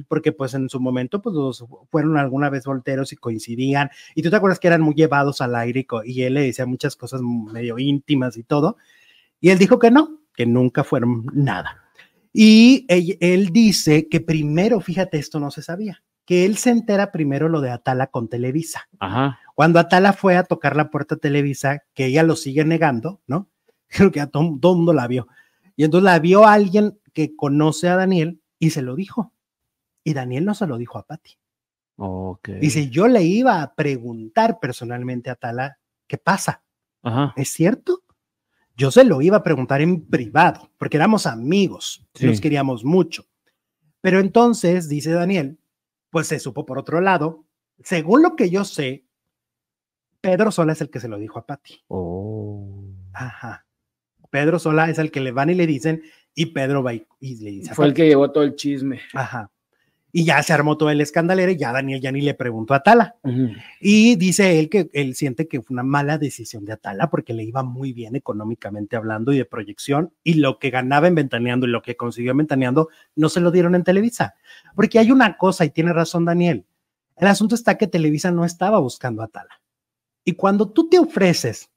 porque pues en su momento pues los fueron alguna vez volteros y coincidían. Y tú te acuerdas que eran muy llevados al aire y, él le decía muchas cosas medio íntimas y todo. Y él dijo que no, que nunca fueron nada. Y él, él dice que primero, fíjate, esto no se sabía, que él se entera primero lo de Atala con Televisa. Ajá. Cuando Atala fue a tocar la puerta a Televisa, que ella lo sigue negando, ¿no? Creo que a todo, todo mundo la vio. Y entonces la vio alguien que conoce a Daniel y se lo dijo. Y Daniel no se lo dijo a Patti. Dice, yo le iba a preguntar personalmente a Atala, ¿qué pasa? Ajá. ¿Es cierto? Yo se lo iba a preguntar en privado, porque éramos amigos, Sí. nos queríamos mucho. Pero entonces, dice Daniel, pues se supo por otro lado, según lo que yo sé, Pedro Sola es el que se lo dijo a Patti. Oh. Ajá. Pedro Sola es el que le van y le dicen, y Pedro va y, y le dice. Fue el que llevó todo el chisme. Ajá. Y ya se armó todo el escandalero y ya Daniel ya ni le preguntó a Atala. Y dice él que él siente que fue una mala decisión de Atala porque le iba muy bien económicamente hablando y de proyección y lo que ganaba en Ventaneando y lo que consiguió en Ventaneando no se lo dieron en Televisa. Porque hay una cosa y tiene razón Daniel. El asunto está que Televisa no estaba buscando a Atala. Y cuando tú te ofreces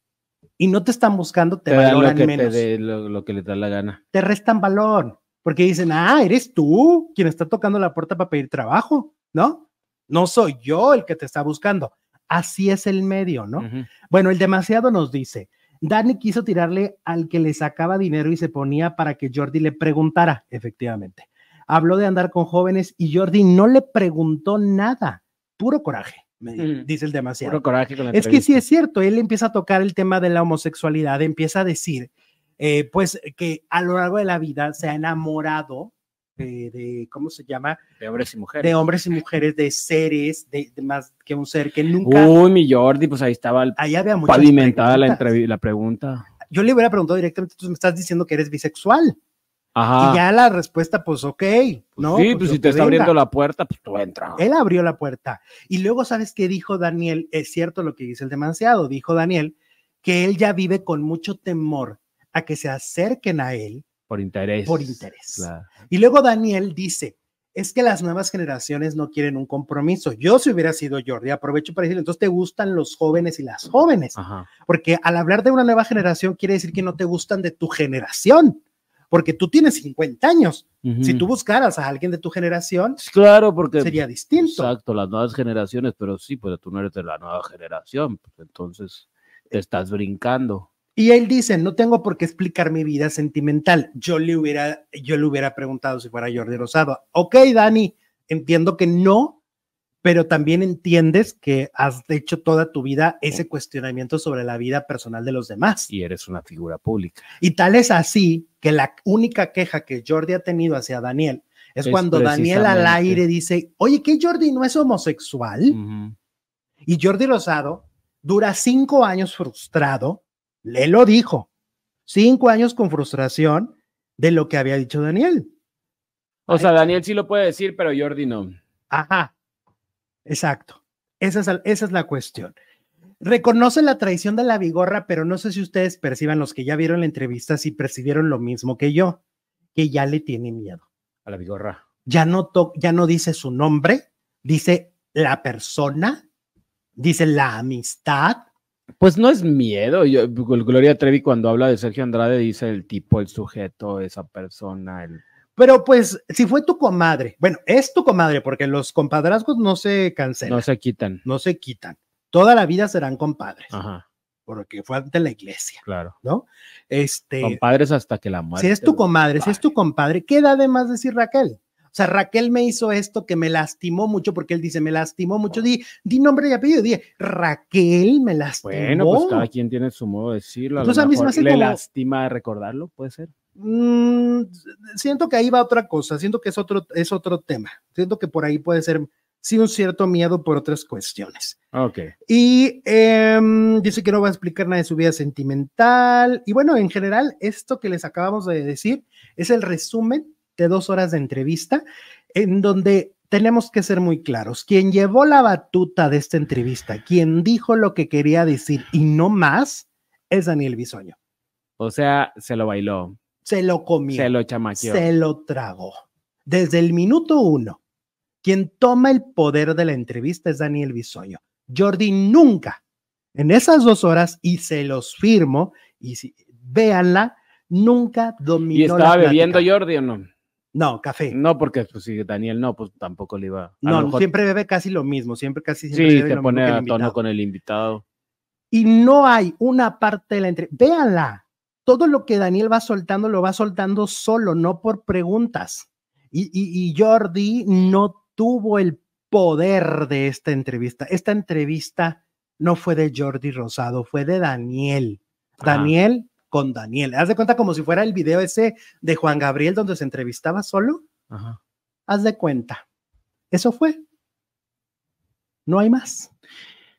y no te están buscando, te, Te lo que, te menos dé, lo, lo que le da la gana. te restan valor, porque dicen, ah, eres tú quien está tocando la puerta para pedir trabajo, ¿no? No soy yo el que te está buscando. Así es el medio, ¿no? Bueno, el demasiado nos dice, Dani quiso tirarle al que le sacaba dinero y se ponía para que Jordi le preguntara, efectivamente. Habló de andar con jóvenes y Jordi no le preguntó nada. Puro coraje, me el demasiado. Puro coraje con la Es que sí es cierto, él empieza a tocar el tema de la homosexualidad, empieza a decir, eh, pues, que a lo largo de la vida se ha enamorado de, ¿cómo se llama? De hombres y mujeres. De hombres y mujeres, de seres, de, de más que un ser que nunca... Uy, mi Jordi, pues ahí estaba el- Ahí había pavimentada la, preguntas. la pregunta. Yo le hubiera preguntado directamente, tú me estás diciendo que eres bisexual. Ajá. Y ya la respuesta, pues, ok, ¿no? sí, pues lo si te está venga. abriendo la puerta, pues tú entra. Él abrió la puerta. Y luego, ¿sabes qué dijo Daniel? Es cierto lo que dice el demasiado. Dijo Daniel que él ya vive con mucho temor a que se acerquen a él Por interés. por interés. Claro. Y luego Daniel dice, es que las nuevas generaciones no quieren un compromiso. Yo si hubiera sido Jordi, aprovecho para decirle, entonces te gustan los jóvenes y las jóvenes, Ajá. porque al hablar de una nueva generación quiere decir que no te gustan de tu generación, porque tú tienes 50 años. Si Ujú. tú buscaras a alguien de tu generación, Claro, porque. sería distinto. Exacto, las nuevas generaciones, pero sí, pues tú no eres de la nueva generación, pues entonces te estás brincando. Y él dice, no tengo por qué explicar mi vida sentimental. Yo le hubiera, yo le hubiera preguntado si fuera Jordi Rosado. Ok, Dani, entiendo que no, pero también entiendes que has hecho toda tu vida ese cuestionamiento sobre la vida personal de los demás. Y eres una figura pública. Y tal es así que la única queja que Jordi ha tenido hacia Daniel es, Es cuando Daniel al aire dice, oye, ¿qué Jordi no es homosexual? Y Jordi Rosado dura cinco años frustrado, le lo dijo, cinco años con frustración de lo que había dicho Daniel. O sea, Daniel sí lo puede decir, pero Jordi no. Ajá, exacto. Esa es, el- esa es la cuestión. Reconoce la traición de la vigorra, pero no sé si ustedes perciban, los que ya vieron la entrevista, si percibieron lo mismo que yo, que ya le tiene miedo. A la vigorra. Ya no, to- ya no dice su nombre, dice la persona, dice la amistad, Pues no es miedo. Yo, Gloria Trevi cuando habla de Sergio Andrade dice el tipo, el sujeto, esa persona, el... Pero pues, si fue tu comadre, bueno, es tu comadre, porque los compadrazgos no se cancelan, No se quitan. no se quitan. Toda la vida serán compadres, Ajá, porque fue ante la iglesia, claro. ¿no? Este, Compadres hasta que la muerte. si es tu comadre, si es tu compadre, ¿qué da de más decir Raquel? O sea, Raquel me hizo esto que me lastimó mucho, porque él dice, me lastimó mucho. Di, di nombre y apellido, di, Raquel me lastimó. Bueno, pues cada quien tiene su modo de decirlo. A lo Entonces, a mí se me hace le como- lastima recordarlo, puede ser. Mm, siento que ahí va otra cosa, siento que es otro, es otro tema. Siento que por ahí puede ser, sí, un cierto miedo por otras cuestiones. Ok. Y em, dice que no va a explicar nada de su vida sentimental. Y bueno, en general, esto que les acabamos de decir es el resumen de dos horas de entrevista en donde tenemos que ser muy claros. Quien llevó la batuta de esta entrevista, quien dijo lo que quería decir y no más, es Daniel Bisoño. O sea, se lo bailó, Se lo comió. se lo chamaqueó. se lo tragó. Desde el minuto uno, quien toma el poder de la entrevista es Daniel Bisoño. Jordi nunca, en esas dos horas, y se los firmo, y si, véanla, nunca dominó. ¿Y la estaba bebiendo plática. Jordi o no? No, café. No, porque pues si Daniel no, pues tampoco le iba. a No, mejor- siempre bebe casi lo mismo, siempre casi siempre Sí, bebe lo pone mismo a tono con el invitado. y no hay una parte de la entrevista. Véanla. Todo lo que Daniel va soltando lo va soltando solo, no por preguntas. Y, y- y Jordi no tuvo el poder de esta entrevista. Esta entrevista no fue de Jordi Rosado, fue de Daniel. Ajá. Daniel con Daniel. Haz de cuenta como si fuera el video ese de Juan Gabriel donde se entrevistaba solo. Ajá. Haz de cuenta. Eso fue. No hay más.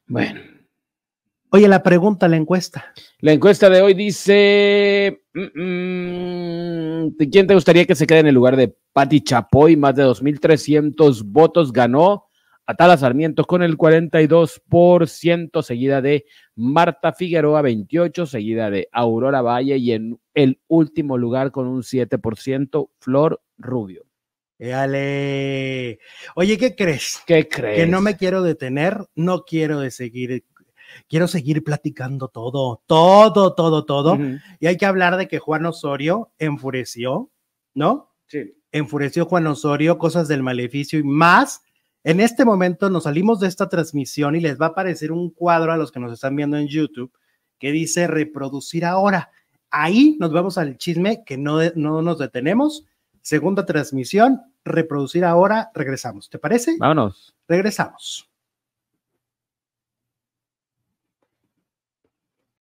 Bueno. Oye, la pregunta, la encuesta. La encuesta de hoy dice: mm, mm, ¿Quién te gustaría que se quede en el lugar de Patti Chapoy? Más de 2.300 votos ganó. Atala Sarmiento con el 42%, seguida de Marta Figueroa 28, seguida de Aurora Valle y en el último lugar con un 7%, Flor Rubio. Dale. Oye, ¿qué crees? ¿Qué crees? Que no me quiero detener, no quiero de seguir, quiero seguir platicando todo, todo, todo, todo. Y hay que hablar de que Juan Osorio enfureció, ¿no? Sí. Enfureció Juan Osorio, cosas del maleficio y más. En este momento nos salimos de esta transmisión y les va a aparecer un cuadro a los que nos están viendo en YouTube que dice reproducir ahora. Ahí nos vamos al chisme que no, no nos detenemos. Segunda transmisión, reproducir ahora, regresamos. ¿Te parece? Vámonos. Regresamos.